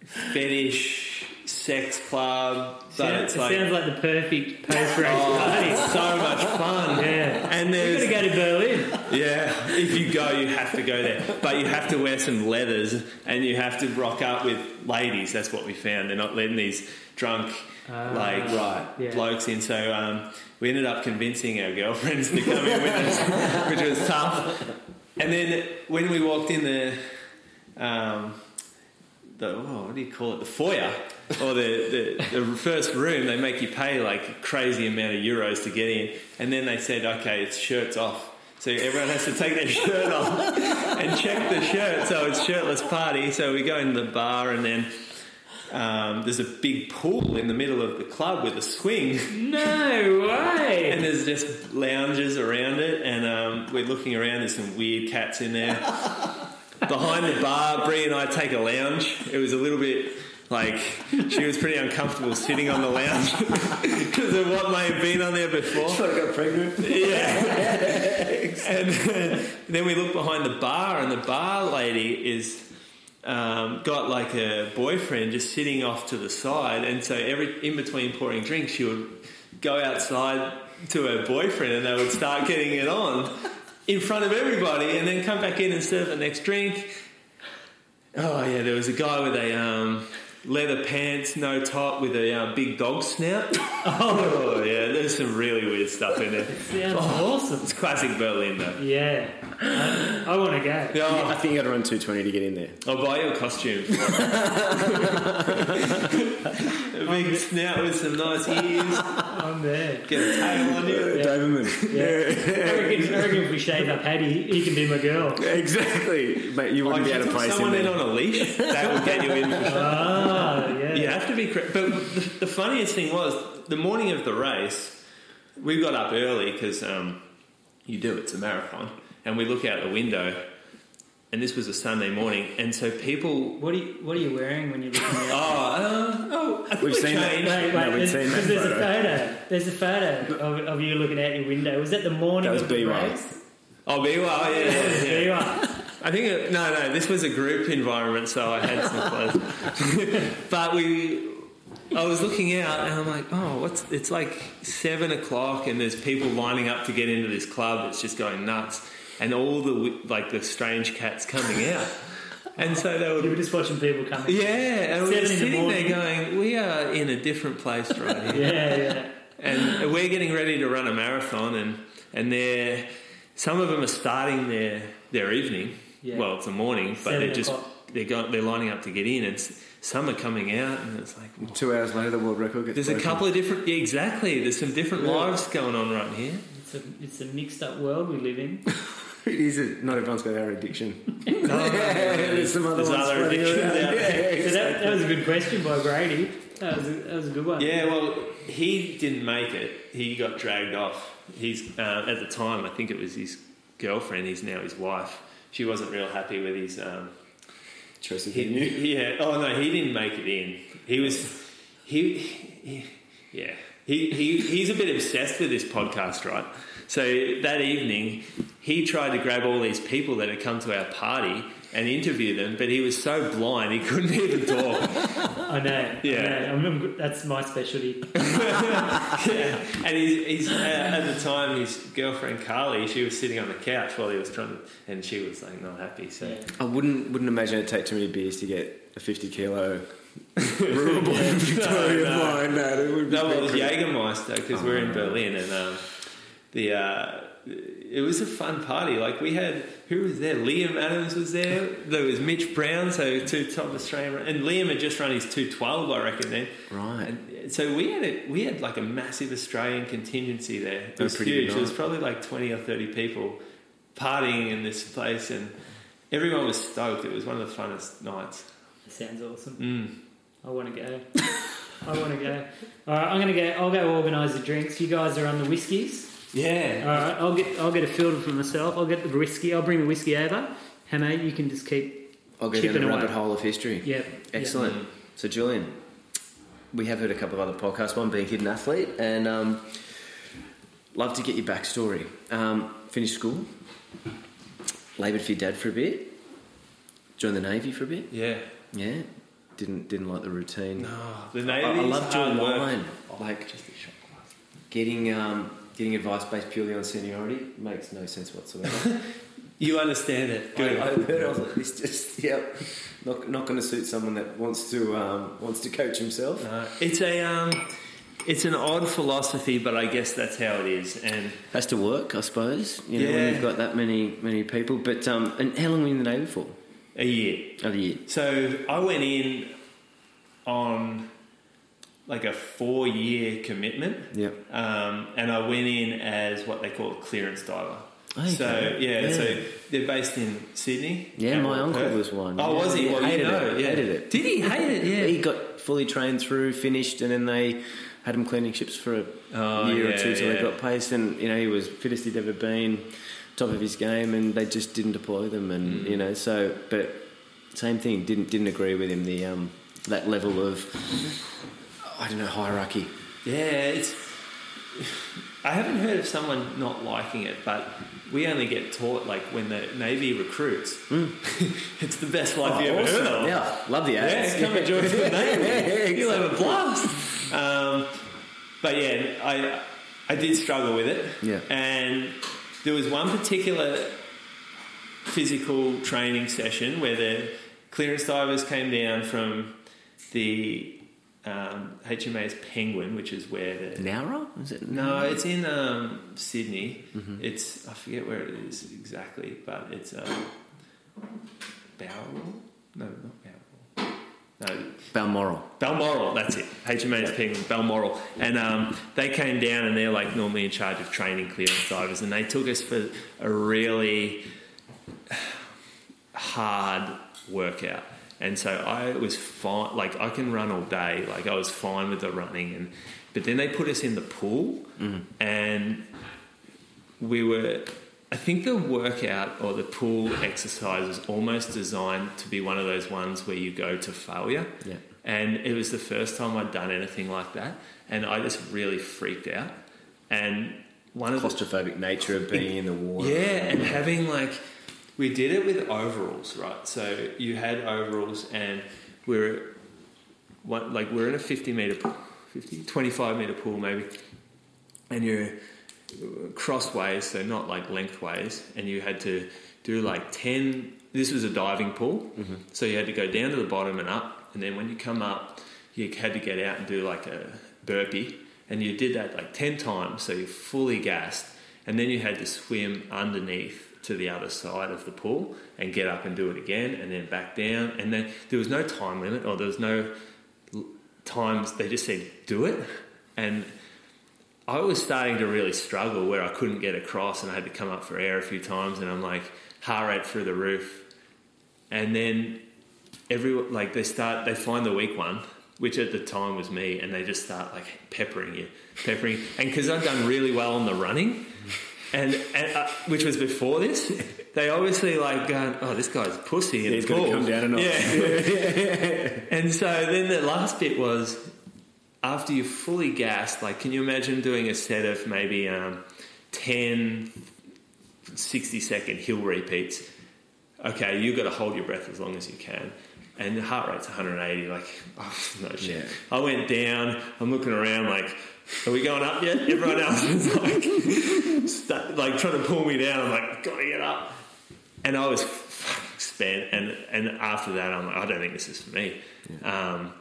fetish sex club, but Sounds, it's it like sounds like the perfect post race oh, party. it's so much fun. Yeah, And we're there's gonna go to Berlin. Yeah, if you go, you have to go there. But you have to wear some leathers and you have to rock up with ladies. That's what we found. They're not letting these drunk, Ah, like, right, yeah. blokes in. So um, we ended up convincing our girlfriends to come in with us, which was tough. And then when we walked in the, um, the oh, what do you call it? The foyer or the, the, the first room, they make you pay like a crazy amount of euros to get in. And then they said, okay, it's shirts off. So everyone has to take their shirt off and check the shirt. So it's shirtless party. So we go into the bar and then um, there's a big pool in the middle of the club with a swing. No way. And there's just lounges around it, and um, we're looking around. There's some weird cats in there. Behind the bar, Brie and I take a lounge. It was a little bit like she was pretty uncomfortable sitting on the lounge because of what may have been on there before. To get pregnant. Yeah. and uh, then we look behind the bar, and the bar lady is um, got like a boyfriend just sitting off to the side, and so every in between pouring drinks, she would go outside to her boyfriend, and they would start getting it on in front of everybody, and then come back in and serve the next drink. Oh yeah, there was a guy with a um, leather pants, no top, with a uh, big dog snout. Oh yeah, there's some really weird stuff in there. Sounds awesome. It's classic Berlin though. Yeah, I, I want to go. Yeah, I think you got to run two twenty to get in there. I'll buy you a costume. a big snout with some nice ears. I'm there. Get a tail on you. Doberman. Yeah. I, reckon, I reckon if we shave up Paddy, he can be my girl. exactly, mate. You Like, wouldn't be if able to took place in someone in there. on a leash, that would get you in for sure. Ah, yeah. You have to be correct. But the, the funniest thing was the morning of the race, we got up early because um, you do it's a marathon, and we look out the window, and this was a Sunday morning, and so people. What are you What are you wearing when you're looking Oh, at? uh, oh, I think We've we seen that. changed. Wait, No, wait, we've there's, seen that because there's a photo. photo. There's a photo of, of you looking out your window. Was that the morning That was of the B-Way. Oh, be well, yeah, yeah, yeah. There you. I think it, no, no. This was a group environment, so I had some clothes. but we, I was looking out, and I'm like, oh, what's? It's like seven o'clock, and there's people lining up to get into this club. It's just going nuts, and all the like the strange cats coming out, and so they You were were. just watching people coming. Yeah, and we Seven were in the sitting there going, we are in a different place right here Yeah, yeah. and we're getting ready to run a marathon, and and they're some of them are starting their their evening. Yeah. Well, it's a morning, but Seven they're just o'clock. they're going, they're lining up to get in, and some are coming out, and it's like Two hours later, the world record gets there's a couple of different yeah, exactly. There's some different lives going on right here. It's a it's a mixed up world we live in. It is. A, not everyone's got our addiction. Oh, There's some other There's ones other floating addictions out there. So that, that was a good question by Brady. That was a, that was a good one. Yeah, well, he didn't make it. He got dragged off. He's uh, at the time, I think it was his girlfriend. He's now his wife. She wasn't real happy with his. Um, Choice of he, venue. yeah. Oh no, he didn't make it in. He was. He. he yeah. He, he he's a bit obsessed with this podcast, right? So that evening, he tried to grab all these people that had come to our party and interview them, but he was so blind he couldn't even talk. I know. Yeah. I know. I'm, I'm- that's my specialty. yeah. And he's, he's uh, at the time, his girlfriend Carly, she was sitting on the couch while he was trying to, and she was like not happy. So Yeah. I wouldn't wouldn't imagine it'd take too many beers to get a 50 kilo rural boy in Victoria No, no. blind. No, it would be no, it was pretty- Jägermeister because we're in Berlin, and um, the uh, it was a fun party. Like we had who was there? Liam Adams was there. There was Mitch Brown, so two top Australian, and Liam had just run his two twelve, I reckon. Then Right. And so we had a, we had like a massive Australian contingency there. It was pretty good huge. There was probably like twenty or thirty people partying in this place, and everyone was stoked. It was one of the funnest nights. That sounds awesome. Mm. I want to go. I want to go. All right, I'm going to go. I'll go organise the drinks. You guys are on the whiskies. All Yeah. right, I'll get. I'll get a filter for myself. I'll get the whiskey. I'll bring the whiskey over. Hey mate, you can just keep. I'll go Chipping down the away. rabbit hole of history. Yep. Excellent. Mm. So, Julian, we have heard a couple of other podcasts, one being Hidden Athlete, and um, love to get your backstory. Um, finished school, laboured for your dad for a bit, joined the Navy for a bit. Yeah. Yeah, didn't didn't like the routine. No, the I, Navy. I loved your hard work. line, like Just a shot glass. getting um, getting advice based purely on seniority makes no sense whatsoever. You understand it. I, Good. I heard it, I was like, this just yeah, not not going to suit someone that wants to um, wants to coach himself. No, it's a um, it's an odd philosophy, but I guess that's how it is. And Has to work, I suppose. You know, Yeah. when you've got that many many people. But um, and how long were you in the Navy for? a year. A year. So I went in on like a four year commitment, Yep. um, and I went in as what they call a clearance diver. Okay. So yeah, Yeah. so they're based in Sydney. Yeah, my uncle Perth. was one. Oh, was he? Yeah, Well, you know, it. yeah. Hated it. Did he hate it? Yeah. He got fully trained through, finished, and then they had him cleaning ships for a Oh, year or two till yeah. they got placed. And you know, he was fittest he'd ever been, top of his game, and they just didn't deploy them. And Mm. you know, so but same thing. Didn't didn't agree with him. The um, that level of I don't know hierarchy. Yeah, it's. I haven't heard of someone not liking it, but we only get taught like when the Navy recruits. it's the best life you ever heard of. Yeah, love the ads. Yeah, come and join the Navy. Yeah, You'll have a blast. Um, but yeah, I I did struggle with it. Yeah. And there was one particular physical training session where the clearance divers came down from the um, HMAS Penguin, which is where the Nowra? Is it? no, it's in um, Sydney. Mm-hmm. It's I forget where it is exactly, but it's um, Bowral. No, not Bowral. No, Balmoral. Balmoral. That's it. HMAS Penguin, Balmoral, and um, they came down and they're like normally in charge of training clearance divers, and they took us for a really hard workout. And so I was fine, like I can run all day, like I was fine with the running, and but then they put us in the pool, mm-hmm. and we were. I think the workout or the pool exercise was almost designed to be one of those ones where you go to failure. Yeah. And it was the first time I'd done anything like that, and I just really freaked out. And one of the Claustrophobic nature of being in the water. yeah, and having like we did it with overalls, right? So you had overalls, and we're like we're in a fifty meter, pool, 50, 25 meter pool maybe, and you're crossways, so not like lengthways, and you had to do like ten. This was a diving pool, mm-hmm. so you had to go down to the bottom and up, and then when you come up, you had to get out and do like a burpee, and you did that like ten times, so you're fully gassed, and then you had to swim underneath to the other side of the pool and get up and do it again, and then back down, and then there was no time limit or there was no times. They just said do it, and I was starting to really struggle where I couldn't get across and I had to come up for air a few times and I'm like heart rate through the roof. And then every like they start they find the weak one, which at the time was me, and they just start like peppering you, peppering. And because I've done really well on the running, and, and uh, which was before this, they obviously like going, oh, this guy's pussy. And He's got to come down a notch. Yeah. and so then the last bit was after you're fully gassed, like, can you imagine doing a set of maybe um, 10, 60 second hill repeats? Okay, you've got to hold your breath as long as you can. And the heart rate's 180, like, oh, no shit. Yeah. I went down, I'm looking around, like, are we going up yet? Everyone else is like, st- like trying to pull me down. I'm like, gotta get up. And I was fucking spent. And, and after that, I'm like, I don't think this is for me. Um,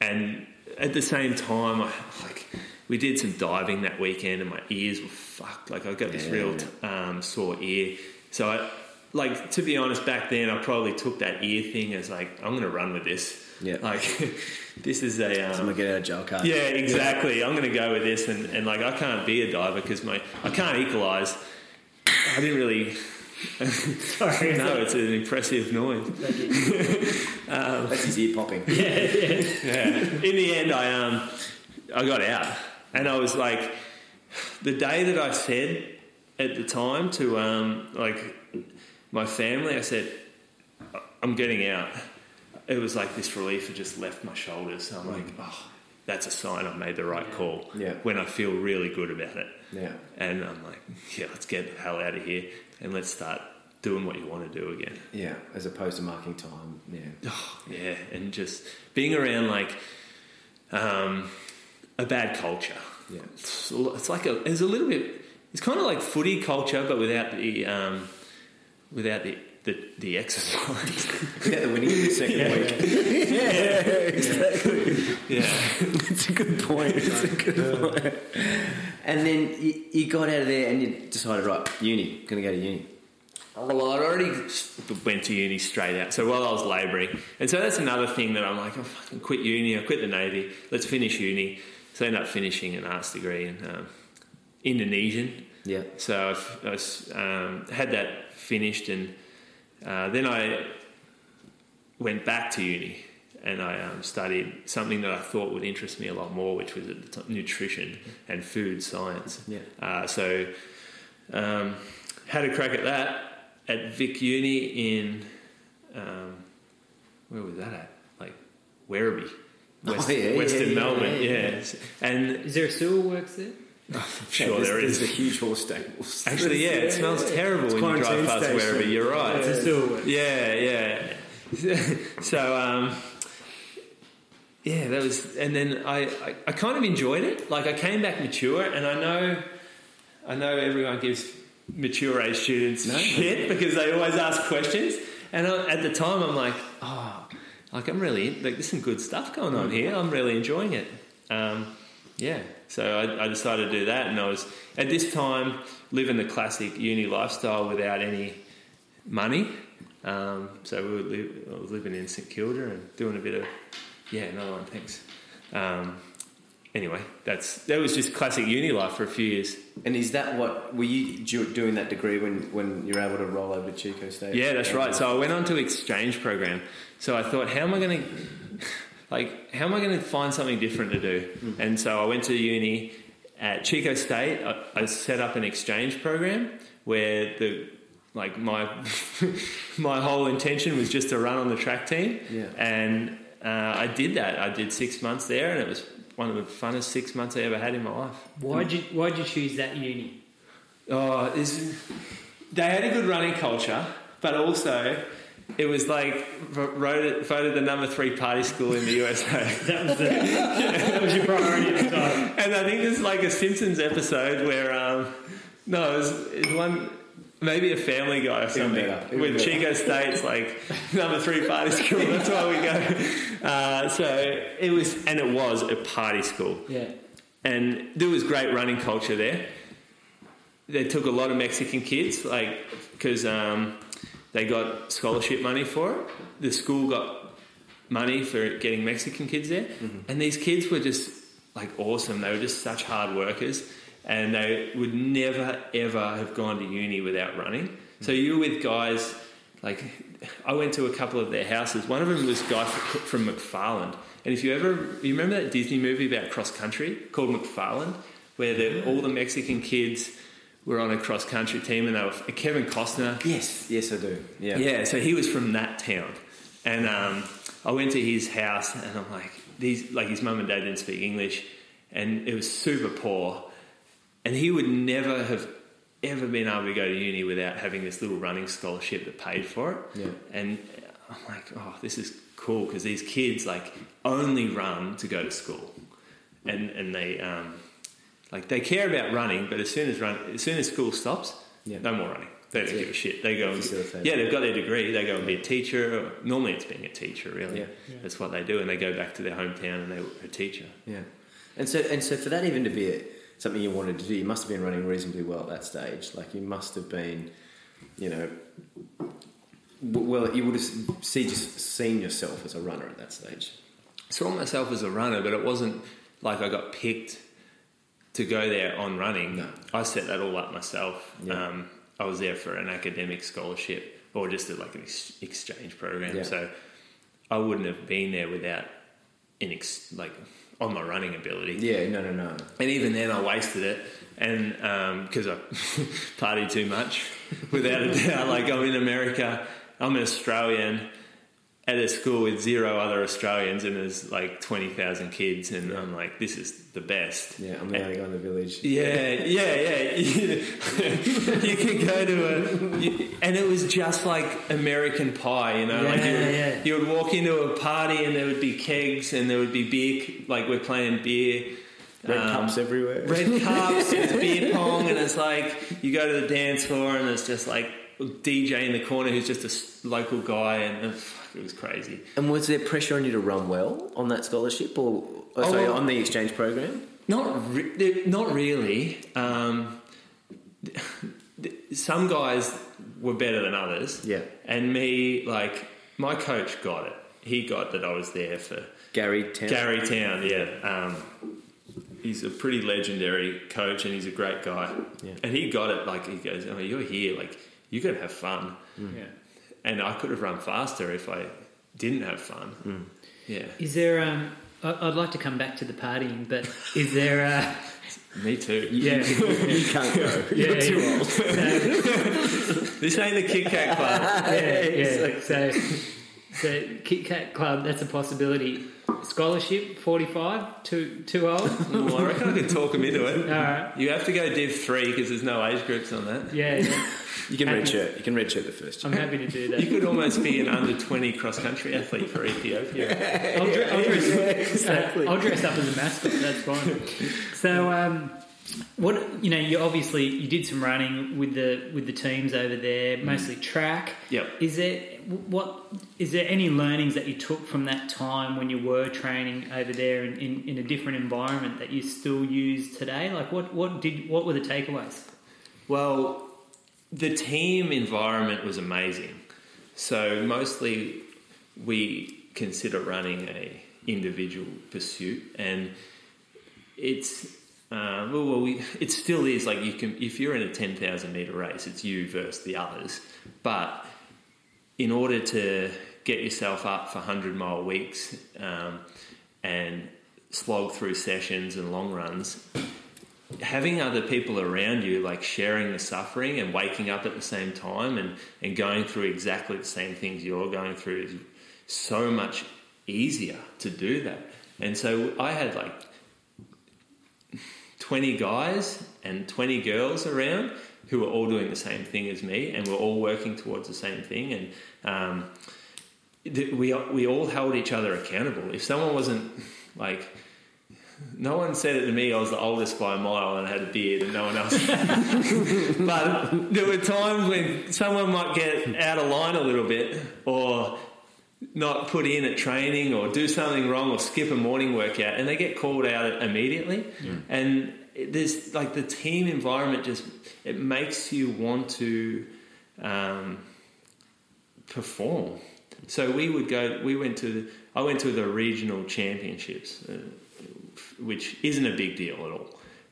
and at the same time, I, like we did some diving that weekend, and my ears were fucked. Like I got this Yeah. real um, sore ear. So I, like to be honest, back then I probably took that ear thing as like I'm going to run with this. Yeah. Like this is a um, I'm gonna get out of jail card. yeah, exactly. I'm going to go with this, and, and like I can't be a diver because my I can't equalise. I didn't really. Sorry. no, it's an impressive noise. That's his ear popping. Yeah, yeah, Yeah. In the end, I um, I got out, and I was like, the day that I said at the time to um, like my family, I said, I'm getting out. It was like this relief had just left my shoulders. So I'm like, oh, that's a sign I've made the right call. Yeah. When I feel really good about it. Yeah. And I'm like, yeah, let's get the hell out of here and let's start doing what you want to do again. Yeah. As opposed to marking time. Yeah. Oh, yeah, and just being around like um, a bad culture. Yeah. It's, it's like a, it's a little bit, it's kind of like footy culture, but without the, um, without the, the, the exercise. Without the winning in the second week. yeah. exactly. Yeah, It's a good point. It's a good point. And then you, you got out of there and you decided, right, uni, gonna go to uni. Well, I'd already went to uni straight out. So while I was labouring, and so that's another thing that I'm like, I fucking quit uni. I quit the navy. Let's finish uni. So I ended up finishing an arts degree in um, Indonesian. Yeah. So I've, I um, had that finished, and uh, then I went back to uni and I um, studied something that I thought would interest me a lot more, which was t- nutrition and food science. Yeah. Uh, so um, had a crack at that at Vic Uni in um, where was that at? Like Werribee, West, Oh, yeah, Western yeah, Melbourne. yeah, and Is there a sewer works there? sure there's, there is. There's a huge horse stables. Actually, yeah, it smells terrible It's when you drive past station. Werribee. You're right. It's a sewer works. Yeah, yeah. so, um, yeah, that was, and then I, I, I kind of enjoyed it. Like I came back mature, and I know, I know everyone gives mature age students No. shit because they always ask questions. And I, at the time, I'm like, oh, like I'm really like there's some good stuff going on here. I'm really enjoying it. Um, yeah, so I, I decided to do that, and I was at this time living the classic uni lifestyle without any money. Um, so we were li- I was living in St Kilda and doing a bit of yeah, another one, thanks. Um, anyway, that's that was just classic uni life for a few years. And is that what were you doing that degree when when you were able to roll over to Chico State? Yeah, that's right. So I went on to exchange program. So I thought, how am I going to, like, how am I going to find something different to do? And so I went to uni at Chico State. I, I set up an exchange program where the, like, my my whole intention was just to run on the track team. Yeah. And uh, I did that. I did six months there, and it was one of the funnest six months I ever had in my life. Why did you Why'd you choose that uni? Oh, is they had a good running culture, but also it was like voted, voted the number three party school in the USA. That was the, that was your priority at the time. and I think there's like a Simpsons episode where um, no, it was, it was one maybe a Family Guy or something even with better. Chico State's like number three party school. That's why we go. Uh, so it was, and it was a party school. Yeah. and there was great running culture there. They took a lot of Mexican kids, like because um, they got scholarship money for it. The school got money for getting Mexican kids there, mm-hmm. and these kids were just like awesome. They were just such hard workers, and they would never ever have gone to uni without running. So mm-hmm. you were with guys like I went to a couple of their houses. One of them was a guy from McFarland, and if you ever you remember that Disney movie about cross country called McFarland, where the, all the Mexican kids were on a cross country team, and they were Kevin Costner. Yes, yes, I do. Yeah, Yeah, so he was from that town, and um, I went to his house, and I'm like, these like his mum and dad didn't speak English, and it was super poor, and he would never have ever been able to go to uni without having this little running scholarship that paid for it. Yeah. and I'm like, oh, this is cool because these kids like only run to go to school, and and they um, like they care about running, but as soon as run as soon as school stops, Yeah. no more running. They don't That's give it. a shit. They go and yeah, they've got their degree. They go and be a teacher. Or, normally, it's being a teacher. Really, Yeah. that's what they do, and they go back to their hometown and they're a teacher. yeah. And so, and so, for that even to be a, something you wanted to do, you must have been running reasonably well at that stage. Like you must have been, you know, well, you would have see, just seen yourself as a runner at that stage. saw myself as a runner, but it wasn't like I got picked to go there on running. No. I set that all up myself. Yeah. Um, I was there for an academic scholarship or just a, like an ex- exchange program. Yeah. So I wouldn't have been there without an ex- like on my running ability. Yeah, no, no, no. And even then, I wasted it, and because I partied too much, without a doubt. Like I'm in America, I'm an Australian at a school with zero other Australians, and there's like twenty thousand kids, and I'm like, this is the best. Yeah, I'm the only guy in the village. Yeah, yeah, yeah. you can go to a, you, and it was just like American Pie, you know. like you, Yeah, would- yeah. you would walk into a party and there would be kegs and there would be beer, like we're playing beer. Red um, cups everywhere. red cups, it's beer pong, and it's like you go to the dance floor and it's just like DJ in the corner who's just a local guy, and uh, it was crazy. And was there pressure on you to run well on that scholarship, or oh, sorry, well- on the exchange program? Not, re- not really. Um, some guys were better than others. Yeah. And me, like, my coach got it. He got that I was there for Gary Towne. Gary Towne, yeah. Um, he's a pretty legendary coach and he's a great guy. Yeah. And he got it, like, he goes, oh, you're here, like, you got to have fun. Yeah. And I could have run faster if I didn't have fun. Yeah. Is there? Um, I- I'd like to come back to the partying, but is there? Uh, Me too. yeah, you can't go. yeah, You're too yeah. old. So, This ain't the Kit Kat Club. yeah, yeah. It's So, so Kit Kat Club, that's a possibility. Scholarship, forty-five, too too old. Well, I reckon I could talk him into it. All right. You have to go Div 3 because there's no age groups on that. Yeah, yeah. You can Happy- redshirt. You can redshirt the first I'm year. happy to do that. You could almost be an under 20 cross country athlete for Ethiopia. I'll, dre- I'll, dress, exactly. uh, I'll dress up as a mascot. That's fine. So, um, what you know, you obviously you did some running with the with the teams over there, mostly track. Yep. Is there what is there any learnings that you took from that time when you were training over there in, in, in a different environment that you still use today? Like what, what did what were the takeaways? Well, the team environment was amazing. So mostly we consider running a individual pursuit, and it's uh, well, well we, it still is like you can if you're in a ten thousand meter race, it's you versus the others. But in order to get yourself up for hundred mile weeks um, and slog through sessions and long runs, having other people around you, like sharing the suffering and waking up at the same time and, and going through exactly the same things you're going through is so much easier to do that. And so I had like 20 guys and 20 girls around who were all doing the same thing as me and we're all working towards the same thing. And um, we, we all held each other accountable. If someone wasn't like, no one said it to me. I was the oldest by a mile and I had a beard, and no one else. but there were times when someone might get out of line a little bit, or not put in at training, or do something wrong, or skip a morning workout, and they get called out immediately. And there's like the team environment just it makes you want to um, perform. So we would go. We went to. I went to the regional championships. Uh, which isn't a big deal at all.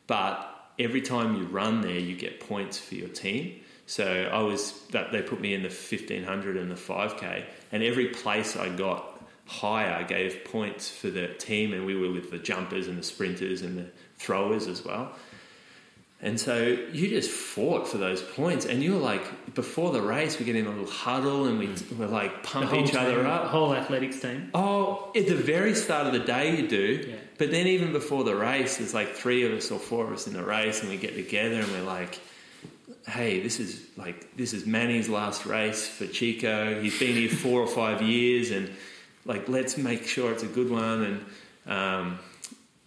But every time you run there, you get points for your team. So I was that they put me in the fifteen hundred and the five k, and every place I got higher gave points for the team, and we were with the jumpers and the sprinters and the throwers as well. And so you just fought for those points, and you were like, before the race, we get in a little huddle and we were like pump each other team, up. The whole athletics team. Oh, at the very start of the day, you do. Yeah. But then, even before the race, there's like three of us or four of us in the race, and we get together and we're like, "Hey, this is like this is Manny's last race for Chico. He's been here four or five years, and like let's make sure it's a good one." And um,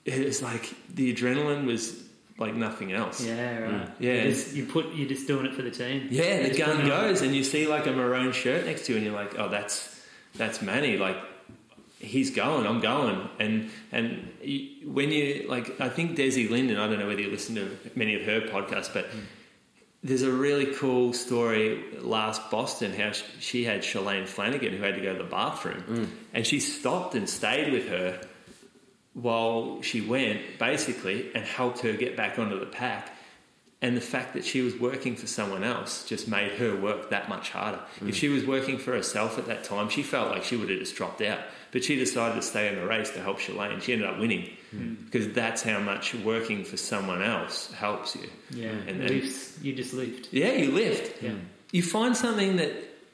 it was like the adrenaline was like nothing else. Yeah, right. Mm. Yeah. You, just, you put you're just doing it for the team. Yeah, the gun putting it on. goes, and you see like a maroon shirt next to you, and you're like, "Oh, that's that's Manny." Like he's going, I'm going, and and you, when you like, I think Desi Linden. I don't know whether you listen to many of her podcasts, but hmm. there's a really cool story last Boston how sh- she had Shalane Flanagan who had to go to the bathroom, hmm. and she stopped and stayed with her while she went, basically, and helped her get back onto the pack. And the fact that she was working for someone else just made her work that much harder. If mm. she was working for herself at that time, she felt like she would have just dropped out. But she decided to stay in the race to help Shalane. She ended up winning mm. because that's how much working for someone else helps you. Yeah, And then- lifts. You just lift. Yeah, you lift. Yeah. You find something that,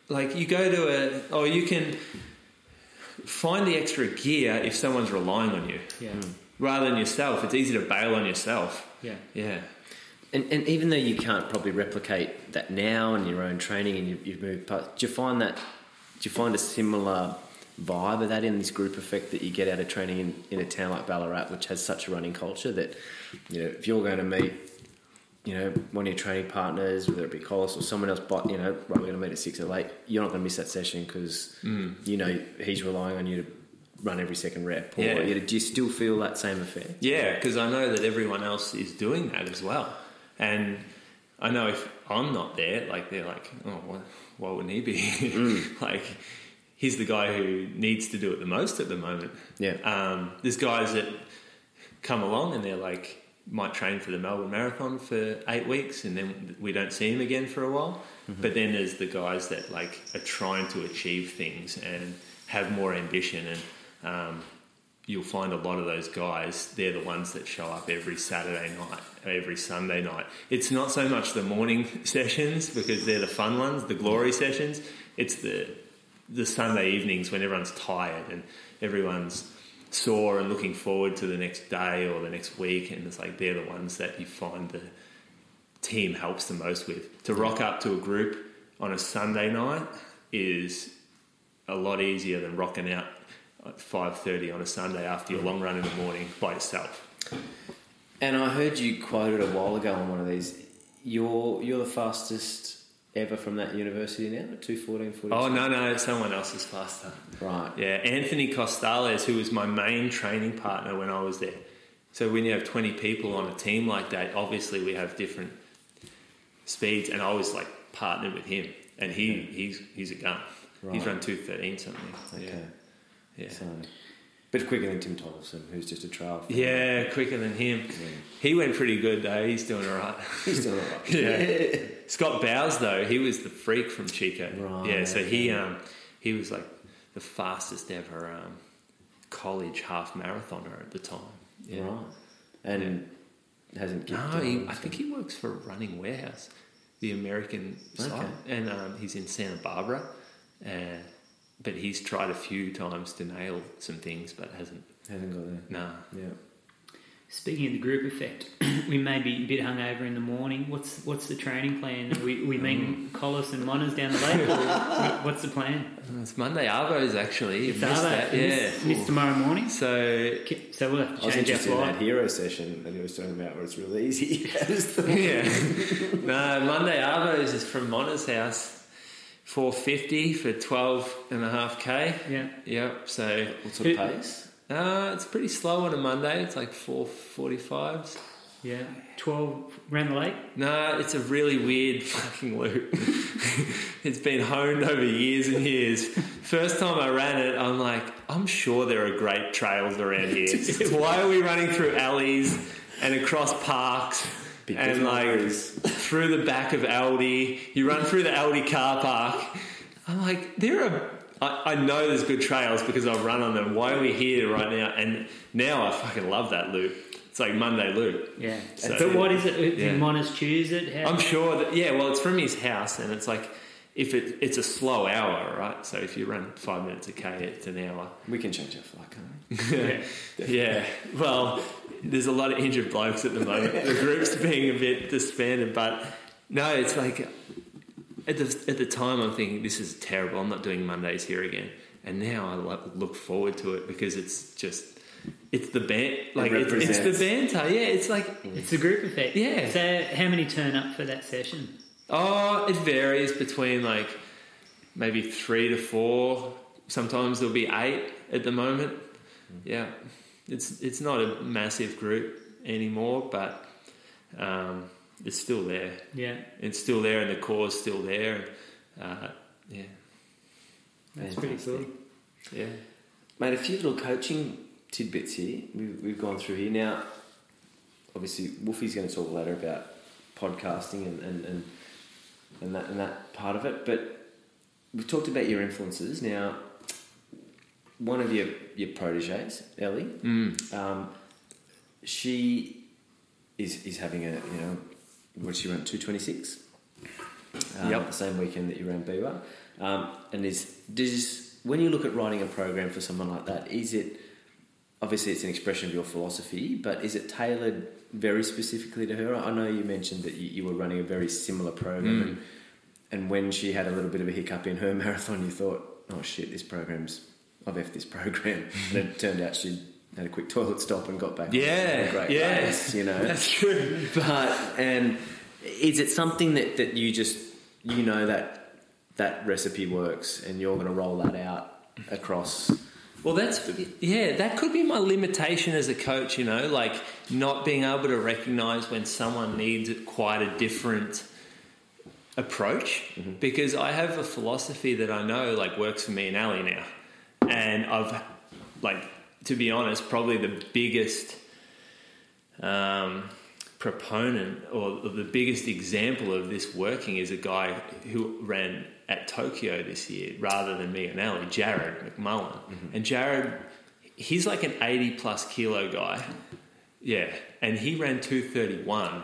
like, you go to a, or you can find the extra gear if someone's relying on you Yeah, hmm. rather than yourself. It's easy to bail on yourself. yeah. Yeah. And, and even though you can't probably replicate that now in your own training and you, you've moved past, do you find that, do you find a similar vibe of that in this group effect that you get out of training in, in a town like Ballarat, which has such a running culture that, you know, if you're going to meet, you know, one of your training partners, whether it be Collis or someone else, but, you know, right, we're going to meet at six or eight, you're not going to miss that session because, you know, he's relying on you to run every second rep. Or, Yeah. you do you still feel that same effect? Yeah, because I know that everyone else is doing that as well. And I know if I'm not there, like they're like, oh, why, why wouldn't he be? like, he's the guy who needs to do it the most at the moment. Yeah. Um, there's guys that come along and they're like, might train for the Melbourne Marathon for eight weeks and then we don't see him again for a while. But then there's the guys that like are trying to achieve things and have more ambition and um, you'll find a lot of those guys, they're the ones that show up every Saturday night, every Sunday night. It's not so much the morning sessions because they're the fun ones, the glory sessions. It's the the Sunday evenings when everyone's tired and everyone's sore and looking forward to the next day or the next week and it's like they're the ones that you find the team helps the most with. To rock up to a group on a Sunday night is a lot easier than rocking out at 5.30 on a Sunday after your long run in the morning by yourself. And I heard you quoted a while ago on one of these. You're you're the fastest ever from that university now, two fourteen forty. Oh, no, no, someone else is faster. Right. Yeah, Anthony Costales, who was my main training partner when I was there. So when you have 20 people on a team like that, obviously we have different speeds, and I was like partnered with him, and he he's he's a gun. He's run 213 something. Okay. Yeah. Yeah. So, bit quicker than Tim Toddleson, who's just a trial. fan. Yeah, quicker than him. He went pretty good though. He's doing all right. He's doing all right. Yeah. Scott Bauhs though, he was the freak from Chico. Right, Yeah, so he um, he was like the fastest ever um, college half marathoner at the time. Yeah. Right. And hasn't kicked No, he, I think he works for a Running Warehouse, the American site, and um, he's in Santa Barbara. Uh, but he's tried a few times to nail some things, but hasn't. hasn't got there. No. Yeah. Speaking of the group effect, we may be a bit hungover in the morning. What's what's the training plan? Are we we um, meeting Collis and Monners down the lake, what's the plan? Uh, it's Monday Arvos actually. You It's missed Arvo. that, Miss- yeah. miss tomorrow morning. So So we'll have I to was change our interested in that flight. hero session that he was talking about, where it's really easy. Yeah. no, Monday Arvos is from Mona's house. 450 for 12 and a half K. Yeah, Yep. So what sort of pace? uh, it's pretty slow on a Monday. It's like 445s. yeah. Twelve round the lake. No, it's a really weird fucking loop. it's been honed over years and years. first time I ran it, I'm like, I'm sure there are great trails around here. Why are we running through alleys and across parks Because and like through the back of Aldi? You run through the Aldi car park. I'm like, there are. I, I know there's good trails because I've run on them. Why are we here right now? And now I fucking love that loop. It's like Monday loop. Yeah. So- but what is it? Did Yeah. Monas choose it? How, I'm sure that yeah. Well, it's from his house, and it's like if it, it's a slow hour, right? So if you run five minutes a k, it's an hour. We can change our flight, can't we? yeah. Yeah. Well, there's a lot of injured blokes at the moment. The group's being a bit disbanded, but no, it's like at the at the time I'm thinking this is terrible. I'm not doing Mondays here again, and now I lo- look forward to it because it's just it's the ban like it's, it's the represents. banter. Yeah, it's like It's the group effect. Yeah. So how many turn up for that session? Oh, it varies between like maybe three to four. Sometimes there'll be eight at the moment. Mm. Yeah, it's it's not a massive group anymore, but um, it's still there. Yeah. It's still there, and the core's still there. Uh, yeah, That's pretty cool. yeah. Mate, a few little coaching tidbits here we've, we've gone through here. Now, obviously, Wolfie's going to talk later about podcasting and, and, and, and, that, and that part of it, but we've talked about your influences. Now, one of your, your proteges, Ellie, Mm. um, she is, is having a, you know, what she ran, 226? Um, Yep. The same weekend that you ran BWA. Um, and is, does, when you look at writing a program for someone like that, is it, obviously it's an expression of your philosophy, but is it tailored very specifically to her? I know you mentioned that you, you were running a very similar program, Mm. and, and when she had a little bit of a hiccup in her marathon, you thought, oh shit, this program's, I've effed this program. and it turned out she had a quick toilet stop and got back. Yeah, great yeah. race, you know. That's true. But and is it something that, that you just you know that that recipe works and you're going to roll that out across? Well, that's yeah. That could be my limitation as a coach. You know, like not being able to recognise when someone needs quite a different approach mm-hmm. because I have a philosophy that I know like works for me and Ali now, and I've like to be honest, probably the biggest um, proponent or the biggest example of this working is a guy who ran at Tokyo this year rather than me and Ali, Jared McMullen. And Jared, he's like an 80 plus kilo guy. Yeah. And he ran 231.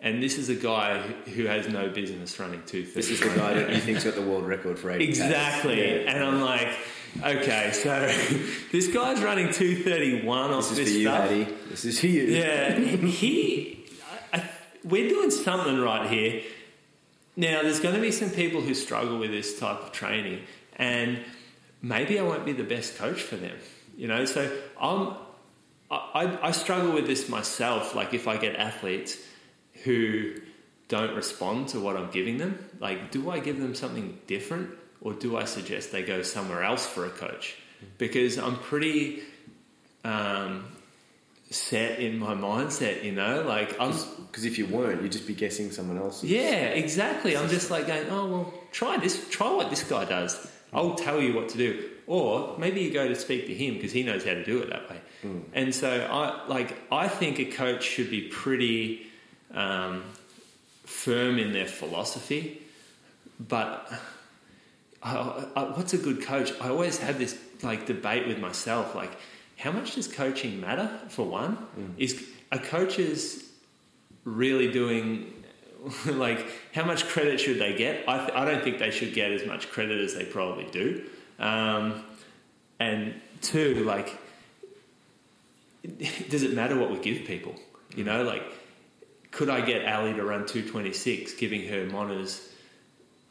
And this is a guy who has no business running 231. This is the guy that you think's got the world record for 80 Exactly. Yeah. And I'm like, okay, so this guy's running 231 off This this, is for you, stuff. Hattie. This is for you. Yeah, he. I, I, we're doing something right here. Now, there's going to be some people who struggle with this type of training, and maybe I won't be the best coach for them. You know, so I'm. I- I struggle with this myself. Like, if I get athletes who don't respond to what I'm giving them, like, do I give them something different, or do I suggest they go somewhere else for a coach? Because I'm pretty. Um, set in my mindset, you know, like I'm Because if you weren't, you'd just be guessing someone else. yeah, exactly. I'm just like going, oh well, try this, try what this guy does. I'll tell you what to do, or maybe you go to speak to him because he knows how to do it that way. And so I like I think a coach should be pretty um, firm in their philosophy, but I, I, what's a good coach? I always have this like debate with myself, like how much does coaching matter? For one, is a coach's really doing like how much credit should they get? I, th- I don't think they should get as much credit as they probably do. Um, and two, like, does it matter what we give people? You know, like, could I get Ali to run 226, giving her Mona's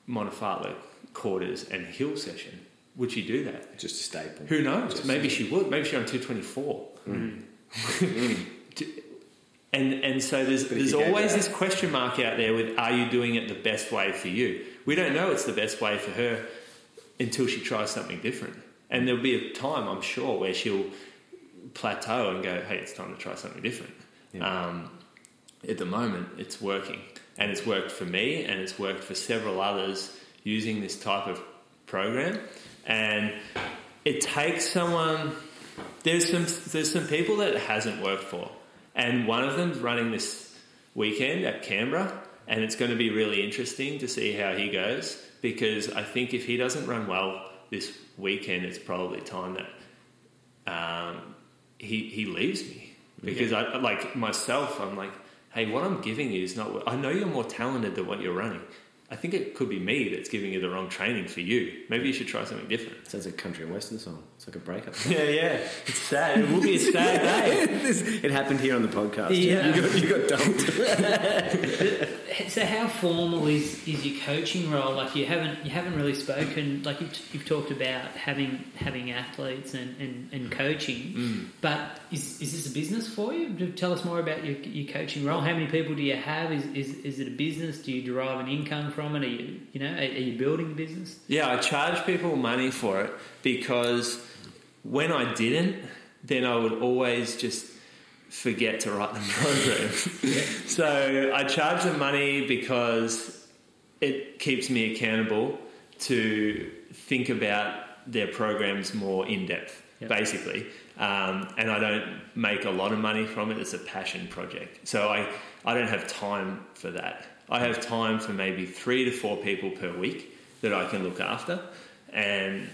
Montefiore quarters and hill session? Would she do that? Just a staple. Who knows? Just- Maybe she would. Maybe she on 224. and and so there's But there's always this question mark out there with are you doing it the best way for you? We don't know it's the best way for her until she tries something different. And there'll be a time, I'm sure, where she'll plateau and go, "Hey, it's time to try something different." Yeah. Um, at the moment, it's working, and it's worked for me, and it's worked for several others using this type of program. and it takes someone. There's some there's some people that it hasn't worked for, and one of them's running this weekend at Canberra, and it's going to be really interesting to see how he goes because I think if he doesn't run well this weekend, it's probably time that um, he he leaves me because I like myself. I'm like, hey, what I'm giving you is not. I know you're more talented than what you're running. I think it could be me that's giving you the wrong training for you. Maybe you should try something different. Sounds like a country and western song. It's like a breakup. Yeah, yeah. It's sad. It will be a sad day. This- it happened here on the podcast. Yeah. You, got, you got dumped. So how formal is, is your coaching role? Like you haven't you haven't really spoken like you've, you've talked about having having athletes and, and, and coaching, mm. but is, is this a business for you? Tell us more about your, your coaching role. How many people do you have? Is, is is it a business? Do you derive an income from it? Are you you know are, are you building a business? Yeah, I charge people money for it because when I didn't, then I would always just forget to write the program. so I charge them money because it keeps me accountable to think about their programs more in depth, Yep. basically. Um, and I don't make a lot of money from it. It's a passion project. So I, I don't have time for that. I have time for maybe three to four people per week that I can look after. And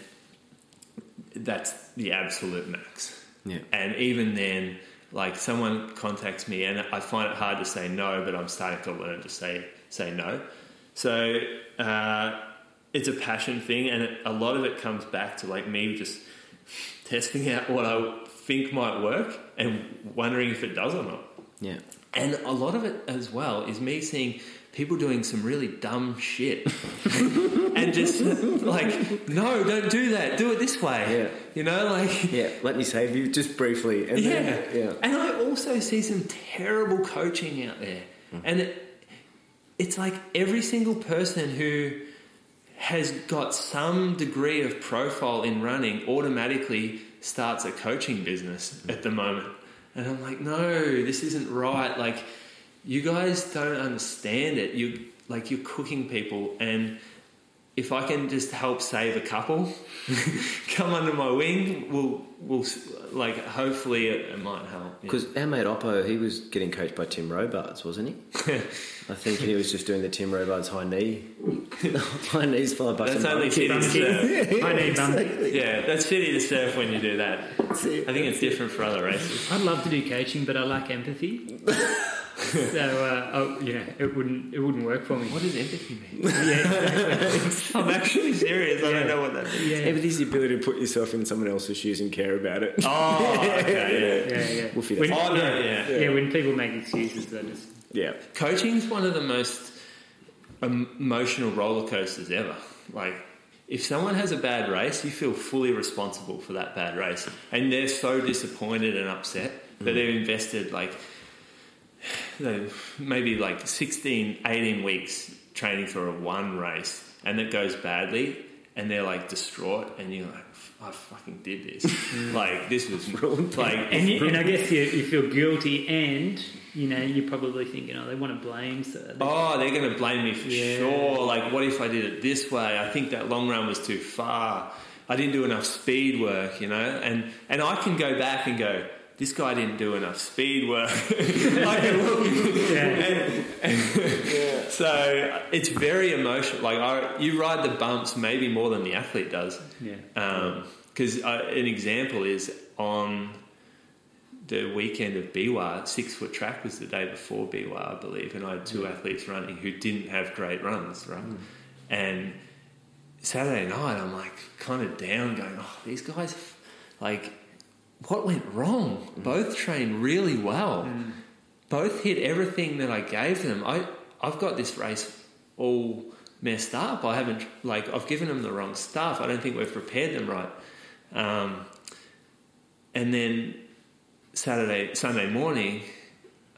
that's the absolute max. Yeah. And even then, like someone contacts me, and I find it hard to say no, but I'm starting to learn to say say no. So uh, it's a passion thing, and it, a lot of it comes back to like me just testing out what I think might work and wondering if it does or not. Yeah. And a lot of it as well is me seeing people doing some really dumb shit and just like, no, don't do that. Do it this way. Yeah. You know, like, Yeah. Let me save you just briefly. And yeah. Then, yeah. And I also see some terrible coaching out there. Mm-hmm. And it, it's like every single person who has got some degree of profile in running automatically starts a coaching business at the moment. And I'm like, no, this isn't right. Like, you guys don't understand it. You like you're cooking people, and if I can just help save a couple, come under my wing, we'll we'll like hopefully it, it might help. Yeah. Because our mate Oppo, he was getting coached by Tim Robards, wasn't he? I think he was just doing the Tim Robards high knee, high knees followed by That's only bum shitty kicks. to surf. I need bum. Yeah, that's shitty to surf when you do that. I think it's different for other races. I'd love to do coaching, but I lack empathy. So uh, oh, yeah, it wouldn't it wouldn't work for me. What does empathy mean? Yeah, I'm actually serious. I don't know what that means. yeah, Empathy is the ability to put yourself in someone else's shoes and care about it. Oh, okay, yeah. yeah, yeah. We'll figure When, Oh, no, yeah, yeah. yeah, when people make excuses, I just Yeah. Coaching is one of the most emotional roller coasters ever. Like, if someone has a bad race, you feel fully responsible for that bad race. And they're so disappointed and upset that they've invested like maybe like 16, 18 weeks training for a one race and it goes badly and they're like distraught and you're like, I fucking did this. Mm. like, this was like, and, you, and I guess you, you feel guilty, and you know you're probably thinking, oh, they want to blame, so they- Oh, they're going to blame me for Yeah. sure. Like, what if I did it this way? I think that long run was too far. I didn't do enough speed work, you know. And and I can go back and go, this guy didn't do enough speed work. I can look. And, and so it's very emotional. Like I, you ride the bumps maybe more than the athlete does. yeah, Because uh, an example is on the weekend of BWA, six foot track was the day before BWA, I believe, and I had two athletes running who didn't have great runs, right? And Saturday night, I'm like kind of down, going, oh, these guys, like, what went wrong? Mm. Both trained really well. Mm. Both hit everything that I gave them. I, I've got this race all messed up. I haven't, like, I've given them the wrong stuff. I don't think we've prepared them right. Um, and then Saturday, Sunday morning,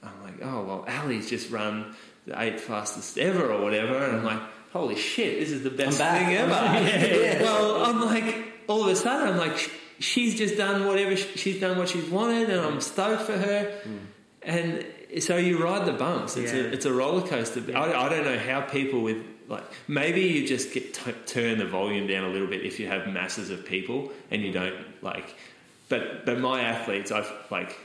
I'm like, oh, well, Ali's just run the eighth fastest ever or whatever. And I'm mm. like, holy shit, this is the best thing ever. Well, I'm like, all of a sudden, I'm like, she's just done whatever, sh- she's done what she's wanted, and I'm stoked for her. Hmm. And so you ride the bumps. It's, Yeah. a, it's a roller coaster. I, I don't know how people with like maybe you just get t- turn the volume down a little bit if you have masses of people and you don't like. But but my athletes, I've like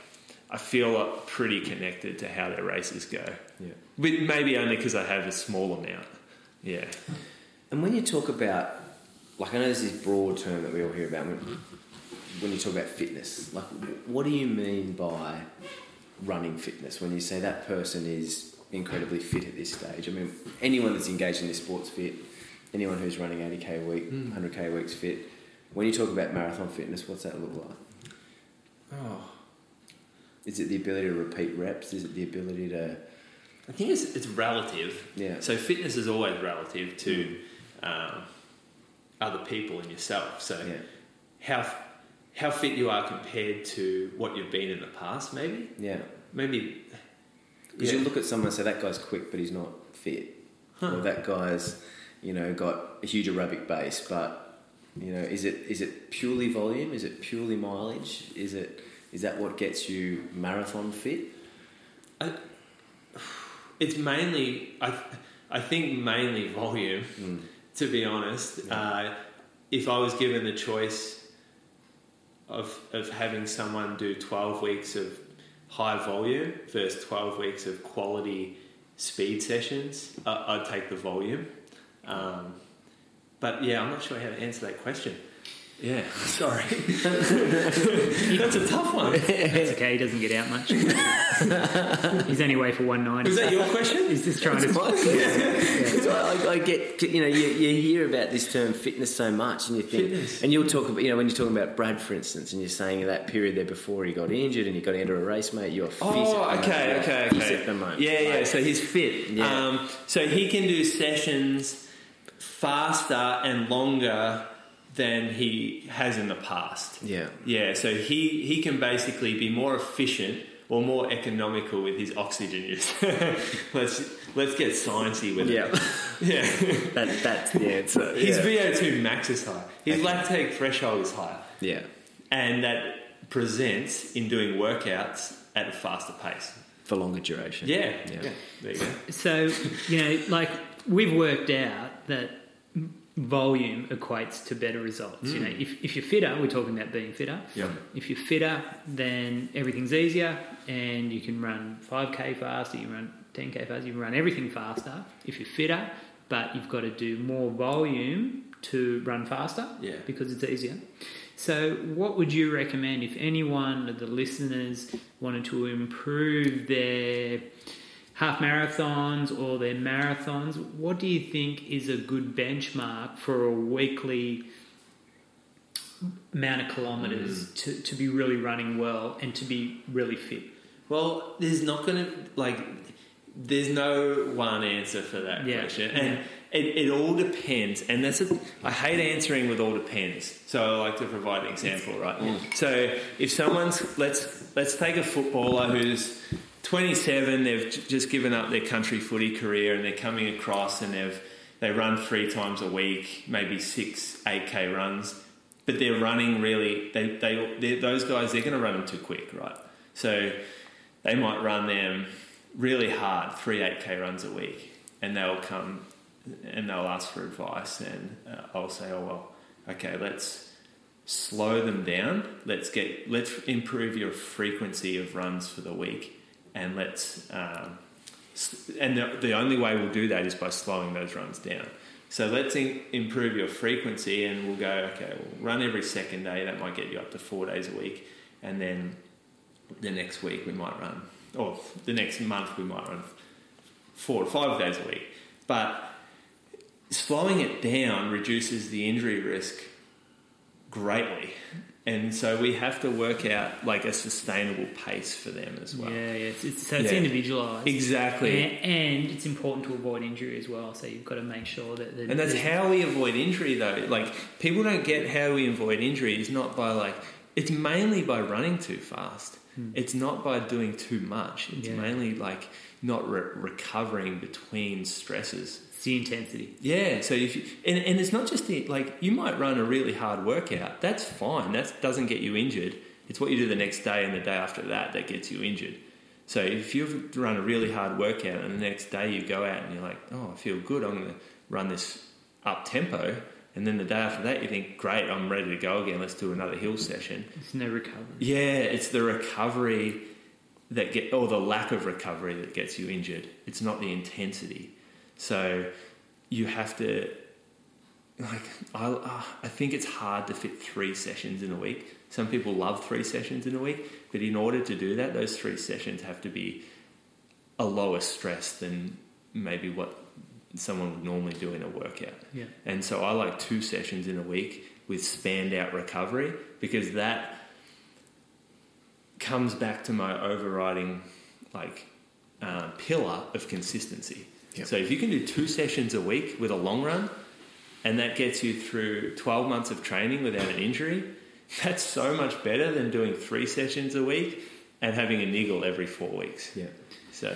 I feel pretty connected to how their races go. Yeah. But maybe only because I have a small amount. Yeah. And when you talk about, like, I know there's this broad term that we all hear about when, mm-hmm. When you talk about fitness. Like, what do you mean by running fitness when you say that person is incredibly fit at this stage? I mean, anyone that's engaged in this sport's fit, anyone who's running 80k a week, 100k a week's fit. When you talk about marathon fitness, what's that look like? Oh. Is it the ability to repeat reps? Is it the ability to, I think it's, it's relative. yeah, So fitness is always relative to um, other people and yourself. So yeah, how how fit you are compared to what you've been in the past, maybe yeah? maybe Because Yeah. you look at someone and say that guy's quick, but he's not fit, Huh. or that guy's, you know, got a huge aerobic base, but you know, is it is it purely volume? Is it purely mileage? Is it is that what gets you marathon fit? it's mainly I I think mainly volume. Mm. To be honest, uh, if I was given the choice of of having someone do twelve weeks of high volume versus twelve weeks of quality speed sessions, I I'd take the volume. Um, but yeah, I'm not sure how to answer that question. Yeah, sorry. That's a tough one. It's okay. He doesn't get out much. He's only away for one night. Was that your question? He's just trying to. Because I, I, I get, you know, you, you hear about this term fitness so much, and you think, Fitness. and you'll talk about, you know, when you're talking about Brad, for instance, and you're saying that period there before he got injured and he got into a race, mate, you're fit. Oh, okay, moment. okay, Fit okay. at the moment. Yeah, yeah. Like, So he's fit. Yeah. Um, so he can do sessions faster and longer than he has in the past. yeah. Yeah. So he he can basically be more efficient or more economical with his oxygen use. let's let's get sciencey with Yeah, it. Yeah. that, that's the answer. his yeah. VO2 max is high. His Okay. lactate threshold is higher, yeah, and that presents in doing workouts at a faster pace. for longer duration. Yeah. Yeah. yeah. There you go. So you know, like we've worked out that volume equates to better results. You hmm. know, if, if you're fitter, we're talking about being fitter. Yeah. If you're fitter, then everything's easier, and you can run 5k faster. You can run 10k faster. You can run everything faster if you're fitter. But you've got to do more volume to run faster. Yeah. Because it's easier. So, what would you recommend if anyone of the listeners wanted to improve their half marathons or their marathons? What do you think is a good benchmark for a weekly amount of kilometres mm. to, to be really running well and to be really fit? Well, there's not going to like. There's no one answer for that Yeah. question, and it, it all depends. And that's a, I hate answering with all depends. So I like to provide an example, right? Mm. So if someone's let's let's take a footballer who's 27, they've just given up their country footy career, and they're coming across, and they've they run three times a week, maybe six, eight k runs, but they're running really. They they those guys they're going to run them too quick, right? So they might run them really hard, three 8k runs a week, and they'll come and they'll ask for advice, and uh, I'll say, oh well, okay, let's slow them down. Let's get let's improve your frequency of runs for the week, and let's um, and the, the only way we'll do that is by slowing those runs down. So let's in, improve your frequency, and we'll go okay. We'll run every second day. That might get you up to four days a week, and then the next week we might run, or the next month we might run four or five days a week. But slowing it down reduces the injury risk greatly. And so we have to work out like a sustainable pace for them as well. yeah, yeah. It's, it's, so it's Yeah. individualised. Exactly. And, and it's important to avoid injury as well. So you've got to make sure that. The, And that's how we avoid injury, though. Like people don't get how we avoid injury is not by like it's mainly by running too fast. Hmm. It's not by doing too much. It's Yeah. mainly like not re- recovering between stresses. It's the intensity. Yeah. So if you, and and it's not just the like you might run a really hard workout. That's fine. That doesn't get you injured. It's what you do the next day and the day after that that gets you injured. So if you've run a really hard workout and the next day you go out and you're like, oh, I feel good. I'm gonna run this up tempo, and then the day after that you think, great, I'm ready to go again. Let's do another hill session. It's no recovery. Yeah, it's the recovery that get or the lack of recovery that gets you injured. It's not the intensity. So you have to like I uh, I think it's hard to fit 3 sessions in a week. Some people love 3 sessions in a week, but in order to do that those 3 sessions have to be a lower stress than maybe what someone would normally do in a workout. Yeah. And so I like two sessions in a week with spanned out recovery because that comes back to my overriding like uh, pillar of consistency. Yep. So if you can do two sessions a week with a long run, and that gets you through 12 months of training without an injury, that's so much better than doing three sessions a week and having a niggle every four weeks. Yeah. So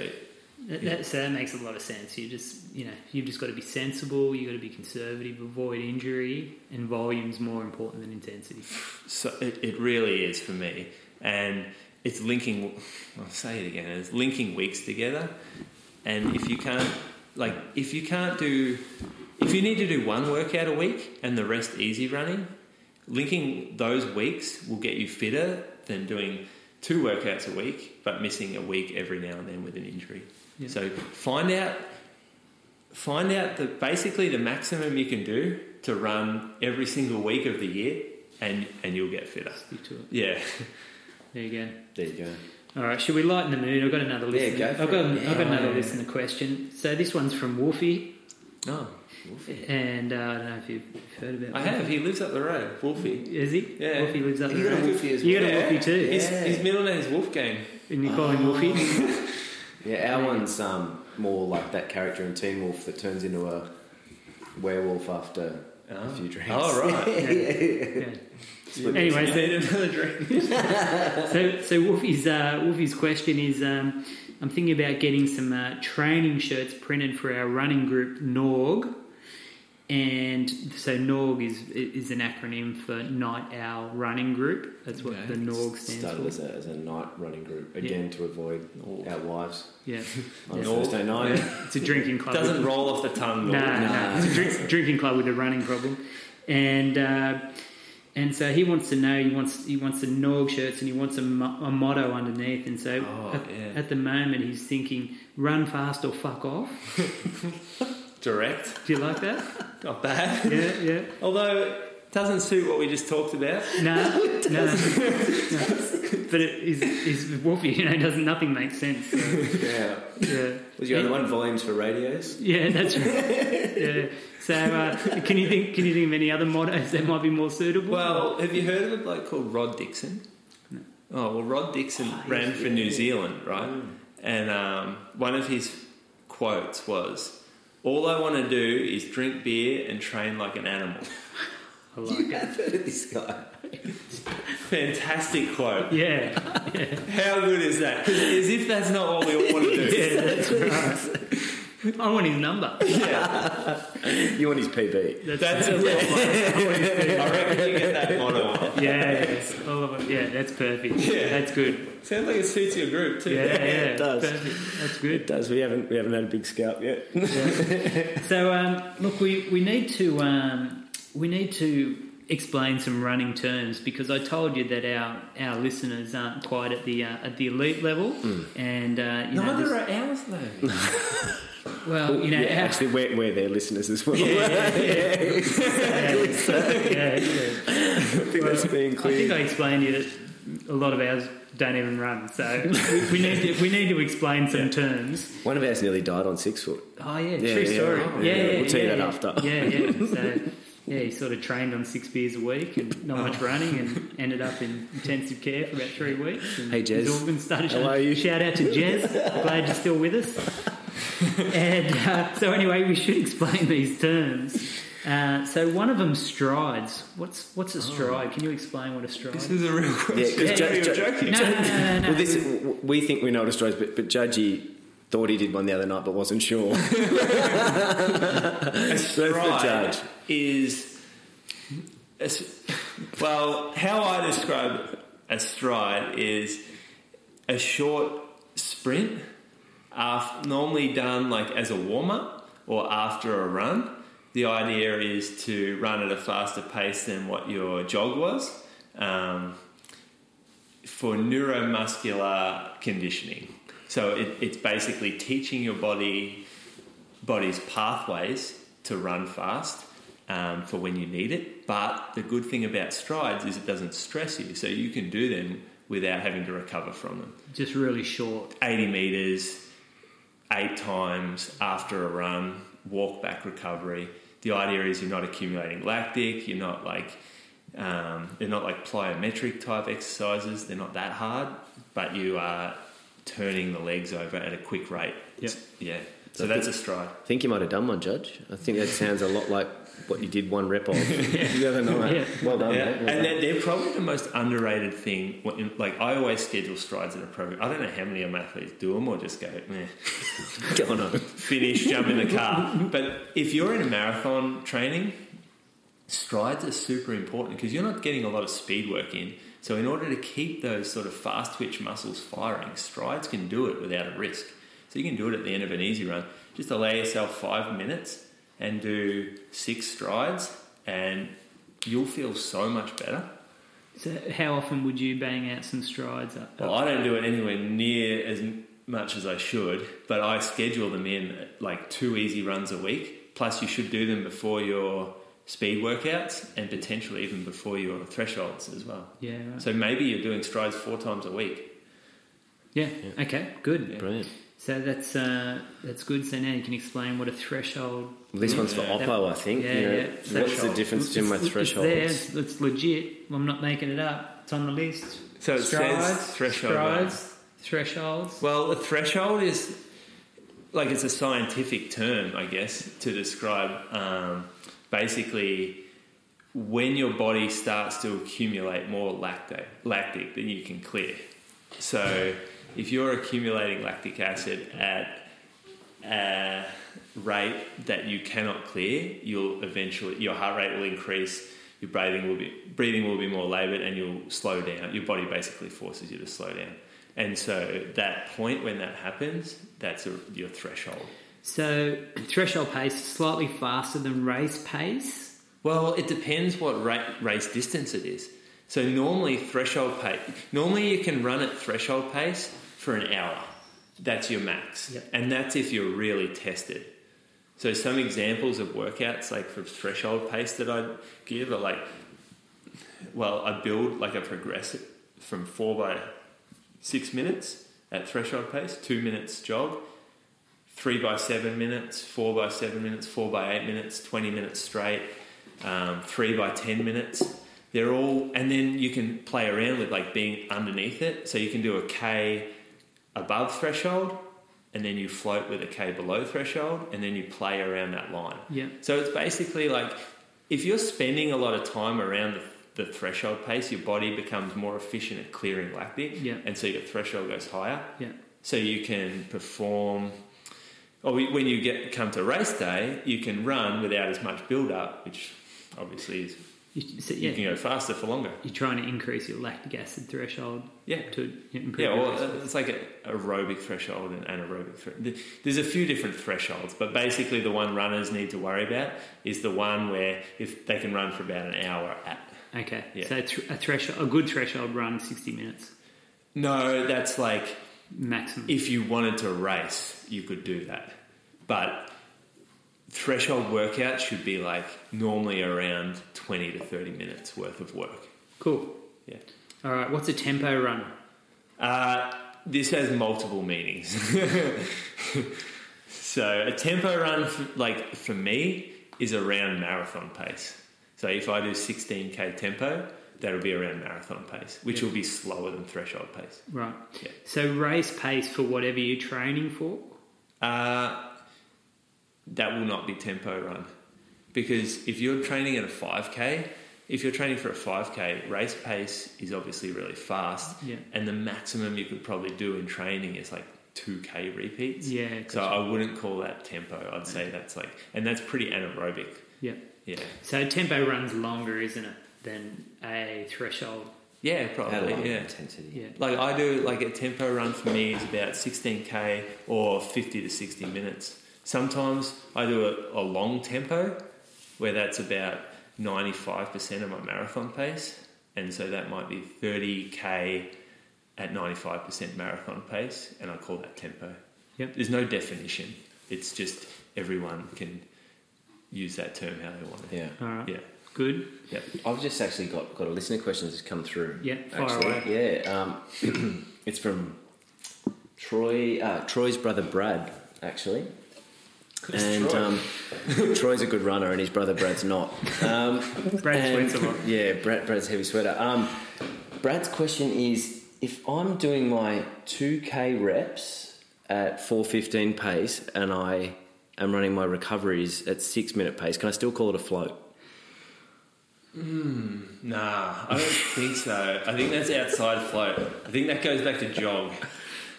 That, Yeah. that, so that makes a lot of sense. You just, you know, you've just got to be sensible. You've got to be conservative, avoid injury, and volume's more important than intensity. So it, it really is for me, and it's linking. I'll say it again. It's linking weeks together, and if you can't, like, if you can't do, if you need to do one workout a week and the rest easy running, linking those weeks will get you fitter than doing two workouts a week but missing a week every now and then with an injury. Yeah. So find out find out the basically the maximum you can do to run every single week of the year and and you'll get fitter. Stick to it. Yeah. There you go. There you go. All right, should we lighten the mood? I've got another listener. Yeah, go for I've got, it. I've got Yeah. another listener question. So this one's from Wolfie, Oh. Wolfie. And uh, I don't know if you've heard about. I have. He lives up the road, Wolfie. Is he? Yeah. Wolfie lives up the road. You got a road. Wolfie as well. You got a Wolfie too, His, Yeah. his middle name's Wolfgang. and you call him Wolfie. Yeah, our one's um, more like that character in Teen Wolf that turns into a werewolf after Oh. a few drinks. Oh, right. Yeah. Split Anyway, so another drink. So, so Wolfie's uh, Wolfie's question is: um, I'm thinking about getting some uh, training shirts printed for our running group Norg, and so Norg is is an acronym for Night Owl Running Group. That's what Okay. the Norg stands Started for. as a, as a night running group again to avoid our wives Yeah, on a Norg. Thursday night. it's a drinking club. Doesn't roll off the tongue. No, Norg. no, Nah. it's a drink, drinking club with a running problem, and uh, and so he wants to know. He wants he wants the Norg shirts and he wants a, mo- a motto underneath. And so Oh, at, yeah. at the moment he's thinking, "Run fast or fuck off." Direct. Do you like that? Not bad. Yeah, yeah. Although it doesn't suit what we just talked about. No, no. no. But it is is Wolfie. You know, doesn't nothing makes sense. So, yeah. yeah. Was your other one volumes for radios? Yeah, that's right. Yeah. So, uh, can you think? Can you think of any other mottos that might be more suitable? Well, have you heard of a bloke called Rod Dixon? Oh well, Rod Dixon ran for New Zealand, right? And um, one of his quotes was, "All I want to do is drink beer and train like an animal." I like You it. have heard of this guy? Fantastic quote. Yeah, How good is that? 'Cause as if that's not what we all want to do. yeah, that's right. I want his number. You want his PB? That's, That's that's it. I reckon you get that motto. yeah, yes, all of it. Yeah, that's perfect. Yeah. That's good. Sounds like it suits your group too. Yeah, yeah, it does. Perfect. That's good. It does. We haven't we haven't had a big scalp yet. So, um, look, we, we need to um, we need to explain some running terms because I told you that our, our listeners aren't quite at the uh, at the elite level, and uh, you know, Neither this- are ours though. Well, you know, yeah, actually, we're, we're their listeners as well. yeah, yeah, yeah. yeah, yeah. I think that's being clear. I think I explained to you that a lot of ours don't even run, so we, we need to we need to explain some terms. One of ours nearly died on six foot. Oh yeah, true story. Oh, yeah, yeah. yeah, We'll tell you that after. Yeah, yeah. So yeah, he sort of trained on six beers a week and not much running, and ended up in intensive care for about three weeks. And Hey, Jez. his organs started. How are you? Shout out to Jez. Glad you're still with us. and uh, so anyway, we should explain these terms. Uh, so one of them strides. What's what's a stride? Can you explain what a stride? This is a real question. Yeah, 'cause Yeah, Ju- you're Ju- joking. no, no, no, no, no. Well, this w- we think we know what a stride is, but but Judgy thought he did one the other night, but wasn't sure. A stride judge. is well. How I describe a stride is a short sprint, af normally done like as a warm up or after a run, the idea is to run at a faster pace than what your jog was um, for neuromuscular conditioning. So it, it's basically teaching your body body's pathways to run fast um, for when you need it. But the good thing about strides is it doesn't stress you, so you can do them without having to recover from them. Just really short. 80 meters, eight times after a run, walk back recovery. The idea is you're not accumulating lactic, you're not like, um, they're not like plyometric type exercises, they're not that hard, but you are turning the legs over at a quick rate. Yep. Yeah. So I that's a stride. I think you might have done one, Judge. I think that sounds a lot like what you did one rep of the other night. Yeah. Well done, Yeah, mate. Well and done. they're, they're probably the most underrated thing. Like I always schedule strides in a program. I don't know how many of my athletes do them or just go, meh, Go on. finish, jump in the car. But if you're in a marathon training, strides are super important because you're not getting a lot of speed work in. So in order to keep those sort of fast twitch muscles firing, strides can do it without a risk. So you can do it at the end of an easy run. Just allow yourself five minutes and do six strides, and you'll feel so much better. So, how often would you bang out some strides? Up, Well, I don't do it anywhere near as much as I should, but I schedule them in like two easy runs a week. Plus, you should do them before your speed workouts and potentially even before your thresholds as well. yeah, right. So maybe you're doing strides four times a week. yeah. Okay, good. Brilliant. So that's uh, that's good. So now you can explain what a threshold. Well, this one's for Yeah. Oppo, I think. Yeah, You know, yeah. What's the difference between my It's- thresholds? It's there. It's legit. I'm not making it up. It's on the list. So it says threshold strides, thresholds. Well, a threshold is like it's a scientific term, I guess, to describe um, basically when your body starts to accumulate more lactate, lactic than you can clear. So, if you're accumulating lactic acid at a rate that you cannot clear, you'll eventually your heart rate will increase. Your breathing will be breathing will be more laboured, and you'll slow down. Your body basically forces you to slow down. And so that point when that happens, that's a, your threshold. So threshold pace is slightly faster than race pace. Well, it depends what ra- race distance it is. So normally threshold pace, normally you can run at threshold pace for an hour. That's your max, Yep. and that's if you're really tested. So some examples of workouts like for threshold pace that I give are like, well, I build like a progressive from four by six minutes at threshold pace, two minutes jog, three by seven minutes, four by seven minutes, four by eight minutes, 20 minutes straight, um, three by 10 minutes. They're all, and then you can play around with like being underneath it. So you can do a K above threshold, and then you float with a K below threshold, and then you play around that line. Yeah. So it's basically like if you're spending a lot of time around the, the threshold pace, your body becomes more efficient at clearing lactic, Yeah. and so your threshold goes higher. Yeah. So you can perform, Oh, or when you get come to race day, you can run without as much build up, which obviously is You, so, you can go faster for longer. You're trying to increase your lactic acid threshold Yeah. to improve. Yeah, well, it's like an aerobic threshold and anaerobic threshold. There's a few different thresholds, but basically the one runners need to worry about is the one where if they can run for about an hour at. Okay. Yeah. So th- a threshold, a good threshold run, sixty minutes No, that's like maximum. if you wanted to race, you could do that. But threshold workout should be like normally around 20 to 30 minutes worth of work. cool. Yeah. All right. What's a tempo run? Uh, this has multiple meanings. so a tempo run, for, like for me, is around marathon pace. So if I do 16k tempo, that'll be around marathon pace, which will be slower than threshold pace. Right. Yeah. So race pace for whatever you're training for. Uh, that will not be tempo run because if you're training at a 5k, if you're training for a 5k, race pace is obviously really fast, Yeah. and the maximum you could probably do in training is like 2k repeats. Yeah. So. I wouldn't call that tempo. I'd say that's like, and that's pretty anaerobic. yeah. Yeah. So tempo runs longer, isn't it, than a threshold? Yeah, probably. low Yeah. intensity. Yeah. Like I do, like a tempo run for me is about 16k or 50 to 60 minutes. Sometimes I do a, a long tempo where that's about 95% of my marathon pace. And so that might be 30k at 95% marathon pace, and I call that tempo. Yep. There's no definition. It's just everyone can use that term how they want it. Yeah. All right. Yeah. Good. Yeah. I've just actually got, got a listener question that's come through. Yeah, actually. away. Yeah, um, it's from Troy, uh, Troy's brother Brad, actually. And Troy? um, Troy's a good runner, and his brother Brad's not. Um, Brad and- sweats a lot. Yeah, Brad, Brad's a heavy sweater. Um, Brad's question is: If I'm doing my 2k reps at 4:15 pace, and I am running my recoveries at six minute pace, can I still call it a float? Hmm, nah, I don't think so. I think that's outside float. I think that goes back to jog.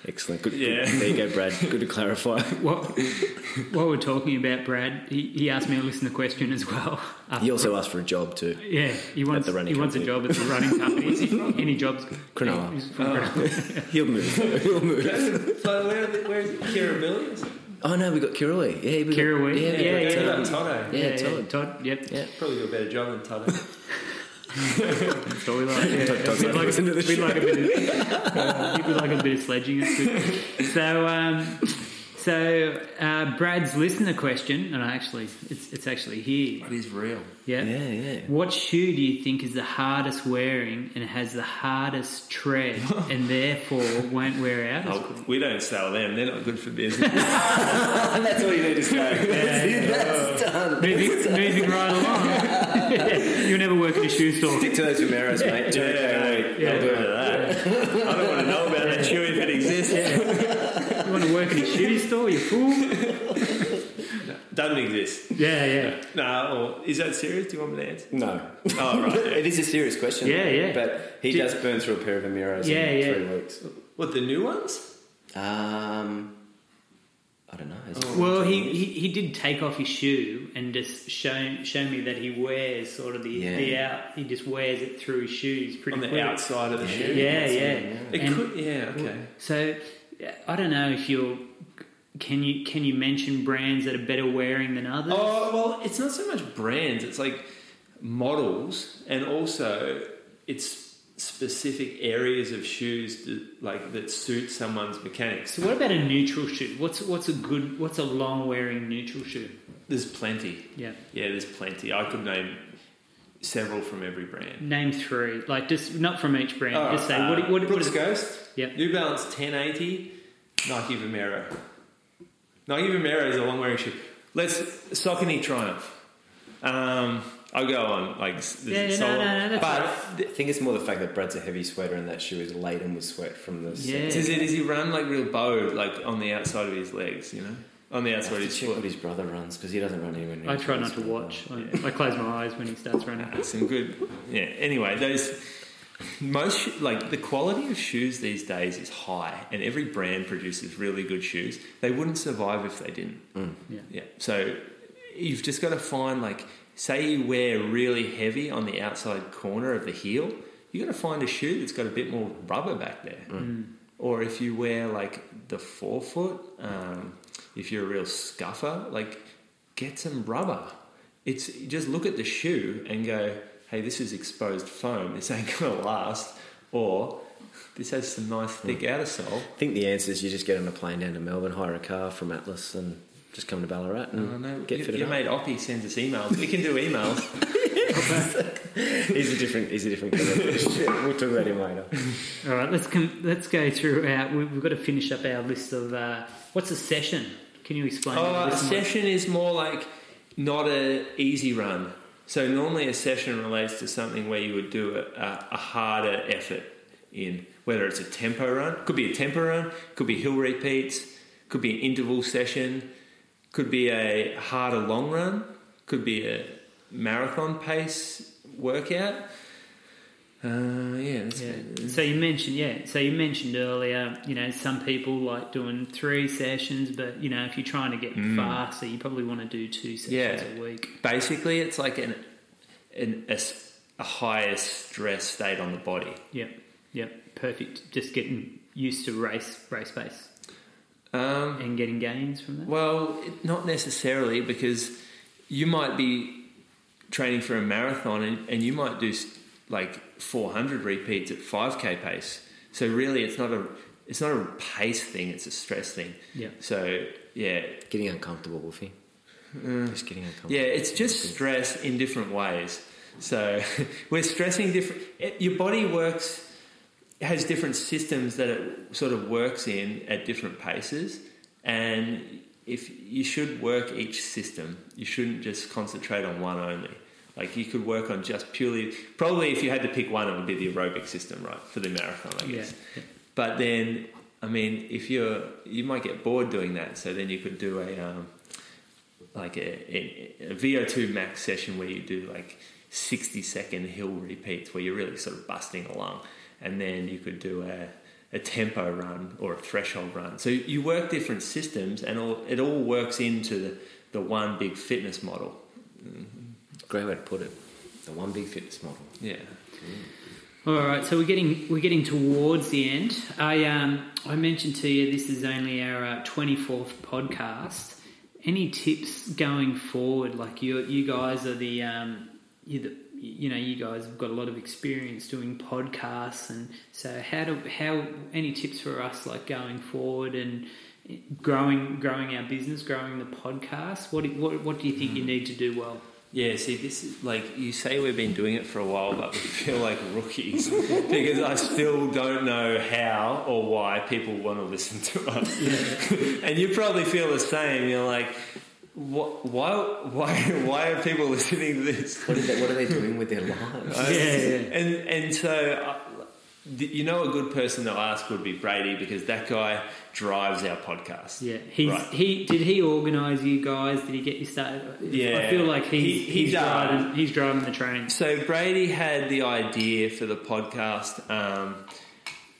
Excellent. Good. Yeah. good. There you go, Brad. Good to clarify. What, what we're talking about, Brad, he, he asked me to listen to the question as well. He also asked for a job too. Yeah, he wants the running he wants a job at the running company. Is he from any jobs? Cronulla. He's from Cronulla. He'll move. He'll move. So where, where is it? Kira Billions? Oh no, we got Kirui. Yeah, we got, Kirui. Yeah, we Yeah, got, yeah, um, yeah. Toto. Yeah, Todd. Todd. Yep. Yeah. Probably do a better job than Toto. That's what we like. Yeah. Todd- Todd's We'd like like, listen to the we'd like a bit of, uh, we'd like a bit of sledging. So, um, so uh, Brad's listener question, and I actually, it's it's actually here. It is real. Yeah. Yeah, yeah. What shoe do you think is the hardest wearing and has the hardest tread and therefore won't wear out? as Oh, we don't sell them. They're not good for business. That's all you need to say. That's done. Moving, moving right along. You'll never work at a shoe store. Stick to those Vomeros, mate. Do it every week. Yeah. I'll do it. I don't want to know about that shoe if it exists. You work in a shoe store? You fool. Doesn't exist. Yeah, yeah. No, or is that serious? Do you want me to answer? No. Oh, right. it is a serious question. Yeah, yeah. But he Do- does burn through a pair of Vomeros Yeah, in yeah. three weeks. What, the new ones? Um, I don't know. Is it- Well, he, he, he did take off his shoe and just show show me that he wears sort of the, Yeah. the out. He just wears it through his shoes pretty On the quick. outside of the shoe? Yeah, That's yeah. it, It And- could, yeah, okay. So I don't know if you're. Can you can you mention brands that are better wearing than others? Oh, well, it's not so much brands, it's like models, and also it's specific areas of shoes that, like that suit someone's mechanics. So what about a neutral shoe? What's what's a good what's a long wearing neutral shoe? There's plenty. Yeah. Yeah, there's plenty. I could name several from every brand. Name three, like just not from each brand. Oh, just say uh, what what, what Brooks is Ghost, Yep. New Balance 1080, Nike Vomero. Nike Vomero is a long wearing shoe. Let's Saucony Triumph. Um, I'll go on like this Yeah, is no, solid. no, no, that's But. I think it's more the fact that Brad's a heavy sweater and that shoe is laden with sweat from the. Yeah. Does, it, does he run like real bow, like on the outside of his legs? You know, on the outside have of his check foot. what his brother runs because he doesn't run anywhere near. I try not to watch. I, I close my eyes when he starts running. Uh, some good. Yeah. Anyway, those most like the quality of shoes these days is high, and every brand produces really good shoes. They wouldn't survive if they didn't. Mm. Yeah. Yeah. So you've just got to find like, say you wear really heavy on the outside corner of the heel, you got to find a shoe that's got a bit more rubber back there. Mm. Mm. Or if you wear like the forefoot, um, if you're a real scuffer, like get some rubber. It's just look at the shoe and go, hey, this is exposed foam. This ain't gonna last. Or this has some nice thick outer sole. I think the answer is you just get on a plane down to Melbourne, hire a car from Atlas, and just come to Ballarat and Oh, no, get your, fitted your up. mate Oppie sends us emails. We can do emails. he's a different. He's a different. We'll talk about him later. All right, let's com- let's go through our. we- We've got to finish up our list of uh, what's a session. Can you explain? Oh, to a session is more like not a easy run. So normally a session relates to something where you would do a, a, harder effort in, whether it's a tempo run, could be a tempo run, could be hill repeats, could be an interval session, could be a harder long run, could be a marathon pace workout. Uh, yeah. So you mentioned, yeah. So you mentioned earlier, you know, some people like doing three sessions, but you know, if you're trying to get faster, you probably want to do two sessions Yeah. a week. basically it's like an, an a, a higher stress state on the body. Yep, yep, perfect. Just getting used to race race pace Um, and getting gains from that. Well, not necessarily because you might be training for a marathon, and, and you might do like 400 repeats at 5k pace. So really, it's not a it's not a pace thing; it's a stress thing. Yeah. So yeah, Getting uncomfortable, Wolfie. Mm. Just getting uncomfortable. yeah, it's just stress in different ways. So we're stressing different. It, your body works has different systems that it sort of works in at different paces, and if you should work each system, you shouldn't just concentrate on one only. Like you could work on just purely. Probably, if you had to pick one, it would be the aerobic system, right, for the marathon, I Yeah. guess. But then, I mean, if you're, you might get bored doing that. So then you could do a, um, like a, a, a VO2 max session where you do like 60 second hill repeats where you're really sort of busting along. And then you could do a, a tempo run or a threshold run. So you work different systems and all, it all works into the, the one big fitness model. Great way to put it. The one big fitness model. Yeah. All right, so we're getting we're getting towards the end. I um I mentioned to you this is only our twenty fourth podcast. Any tips going forward? Like you you guys are the um you the you know you guys have got a lot of experience doing podcasts, and so how do how any tips for us like going forward and growing growing our business, growing the podcast? What what what do you think you need to do well? Yeah, see, this is like you say we've been doing it for a while, but we feel like rookies because I still don't know how or why people want to listen to us. and you probably feel the same. You're like, what, why, why, why are people listening to this? What are they, what are they doing with their lives? Yeah, yeah. And and so uh, you know a good person to ask would be Brady because that guy drives our podcast. Yeah, he's Right. he did he organise you guys? Did he get you started? Yeah. I feel like he's He- he he's does. driving he's driving the train. So Brady had the idea for the podcast. Um,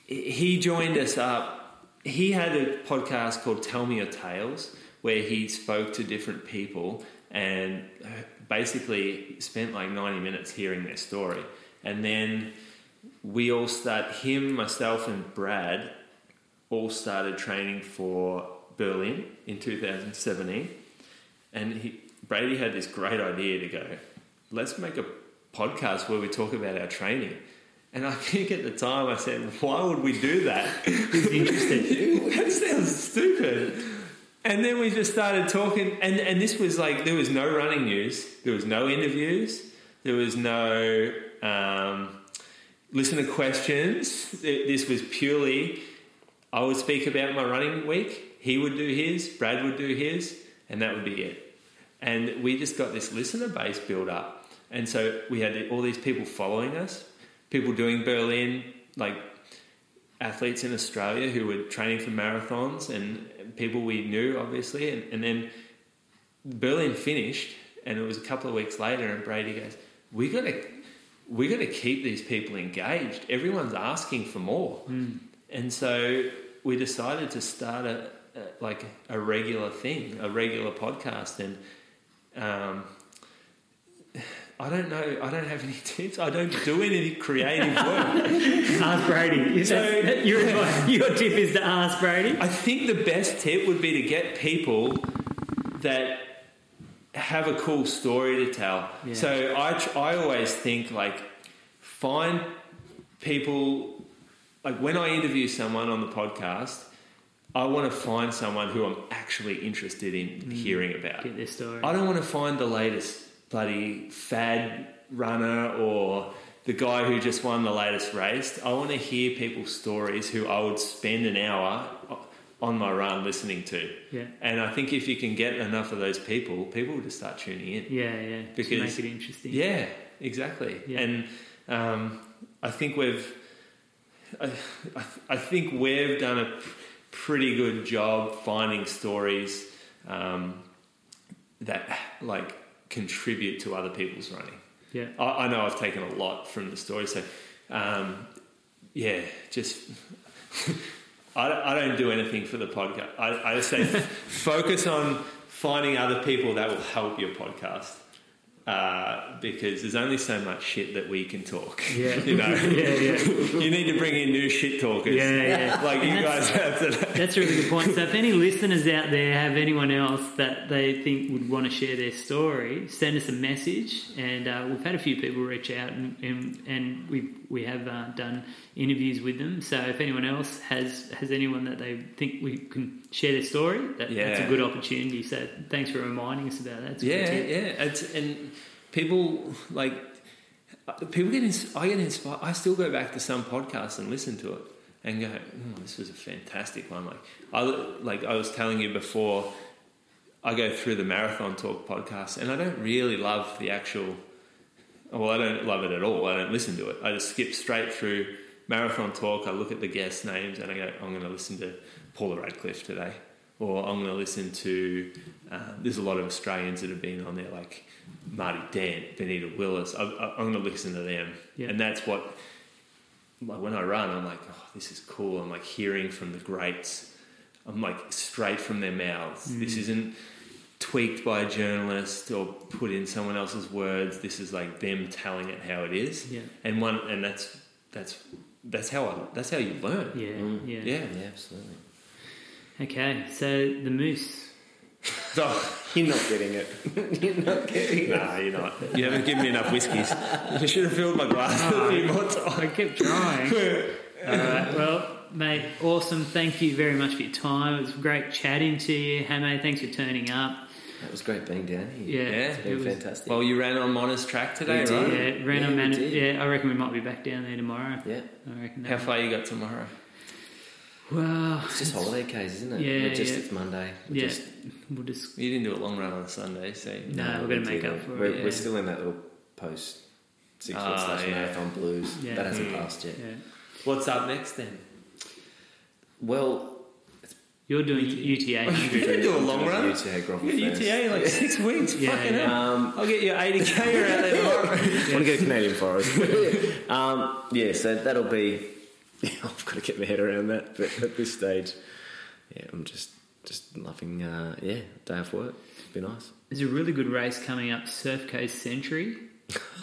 he joined us up. He had a podcast called Tell Me Your Tales, where he spoke to different people and uh, basically spent like ninety minutes hearing their story. And then we all start him, myself, and Brad all started training for Berlin in 2017 and he, Brady had this great idea to go, let's make a podcast where we talk about our training. And I think at the time I said, why would we do that? He's interested. that sounds stupid. And then we just started talking, and, and this was like, there was no running news, there was no interviews, there was no um, listen to questions. This was purely, I would speak about my running week, he would do his, Brad would do his, and that would be it. And we just got this listener base built up. And so we had all these people following us, people doing Berlin, like athletes in Australia who were training for marathons and people we knew, obviously. And, and then Berlin finished, and it was a couple of weeks later, and Brady goes, "We got to, we got to keep these people engaged. Everyone's asking for more." And so we decided to start a, a like a regular thing, a regular podcast, and um, I don't know. I don't have any tips. I don't do any creative work. ask Brady. So- your your tip is to ask Brady. I think the best tip would be to get people that have a cool story to tell. Yeah. So I, I always think like find people like when I interview someone on the podcast, I want to find someone who I'm actually interested in mm. hearing about. Get their story. I don't want to find the latest bloody fad runner or the guy who just won the latest race. I want to hear people's stories who I would spend an hour on my run listening to. Yeah. And I think if you can get enough of those people, people will just start tuning in. Yeah, yeah. Because- to make it interesting. Yeah, exactly. Yeah. And um, I think we've, I, I, think we've done a pretty good job finding stories um, that like contribute to other people's running. Yeah. I, I know I've taken a lot from the story, so um, yeah, just. I don't, I don't do anything for the podcast. I, I just say focus on finding other people that will help your podcast. uh, because there's only so much shit that we can talk. Yeah. you know, Yeah, yeah. you need to bring in new shit talkers. Yeah, yeah. like you guys have today. That's a really good point. So, if any listeners out there have anyone else that they think would want to share their story, send us a message. And uh, we've had a few people reach out, and and, and we we have uh, done interviews with them. So, if anyone else has has anyone that they think we can share their story, that, that's a good opportunity. So, thanks for reminding us about that. It's Yeah, yeah. It's, and people like people get. Ins- I get inspired. I still go back to some podcasts and listen to it and go, oh, "This was a fantastic one." Like I like I was telling you before. I go through the marathon talk podcast, and I don't really love the actual. Well, I don't love it at all. I don't listen to it. I just skip straight through marathon talk. I look at the guest names, and I go, "I'm going to listen to Paula Radcliffe today," or "I'm going to listen to." Uh, there's a lot of Australians that have been on there, like Marty Dent, Benita Willis. I, I, I'm going to listen to them, Yeah. and that's what. Like when I run, I'm like, "Oh, this is cool." I'm like hearing from the greats. I'm like straight from their mouths. This isn't tweaked by a journalist or put in someone else's words. This is like them telling it how it is. Yeah. And one and that's that's that's how I, that's how you learn. Yeah, Mm. yeah. Yeah. Yeah, absolutely. Okay, so the moose. Oh, You're not getting it. You're not getting it. nah, you're not. You haven't given me enough whiskies. You should have filled my glass a few more times. I kept trying. All right. Well, mate, awesome. Thank you very much for your time. It was great chatting to you. Hey, mate, thanks for turning up. That was great being down here. Yeah, Yeah, It's it been was. fantastic. Well, you ran on Mona's track today, We did. right? Yeah, ran Yeah, on we Yeah, I reckon we might be back down there tomorrow. yeah. I reckon. How far you got tomorrow? Well, It's just holiday case, isn't it? Yeah, We're just yeah. it's Monday. We're yeah, Just, we'll just. You didn't do a long run on Sunday, so No, we're we gonna make did up for We're, yeah. we're still in that little post six foot Ah, slash yeah. marathon blues. Yeah. That hasn't Mm. passed yet. Yeah. what's up next then? Well, You're doing UTA. You can do a long run. UTA Grovel You got first. UTA in like six weeks. Yeah, Fucking yeah. Um, I'll get you 80k around there tomorrow. I want to get a Canadian forest. um, yeah, so that'll be. Yeah, I've got to get my head around that. But at this stage, yeah, I'm just just loving. Uh, yeah, day off work. It'd be nice. There's a really good race coming up, Surf Coast Century.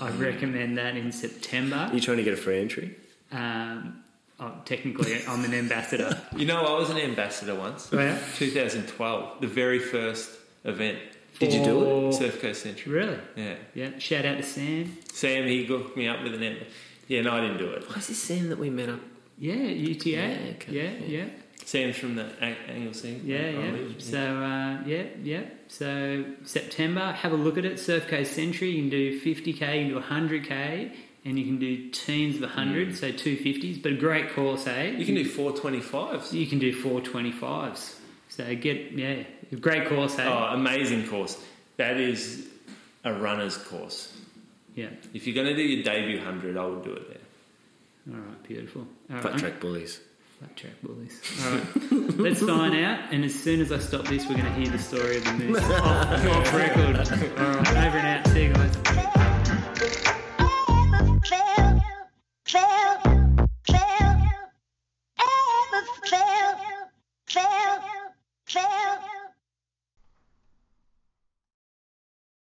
I recommend that in September. Are you trying to get a free entry? Um, oh, technically, I'm an ambassador. You know, I was an ambassador once. Oh, yeah? 2012, the very first event. Did you do it? For- Surf Coast Century. Really? Yeah. Yeah. Shout out to Sam. Sam, he hooked me up with an ambassador. Yeah, no, I didn't do it. Why is this Sam that we met up? Yeah, UTA. Yeah, Yeah, okay. yeah, Sam's from the A- Anglesea. yeah, yeah. So uh, yeah, yeah. So September, have a look at it. Surf Coast Century. You can do 50k, you can do 100k, and you can do teams of 100, so 250s, But a great course, eh? You can do 425s. You can do 425s. So get yeah, great course, eh? Oh, amazing course. That is a runner's course. Yeah. If you're going to do your debut 100, I would do it there. All right, beautiful. All Flat right. track bullies. Flat track bullies. All right, let's sign out. And as soon as I stop this, we're going to hear the story of the moose off, off record. All right, over and out. See you guys fail, fail, ever fail, fail, fail.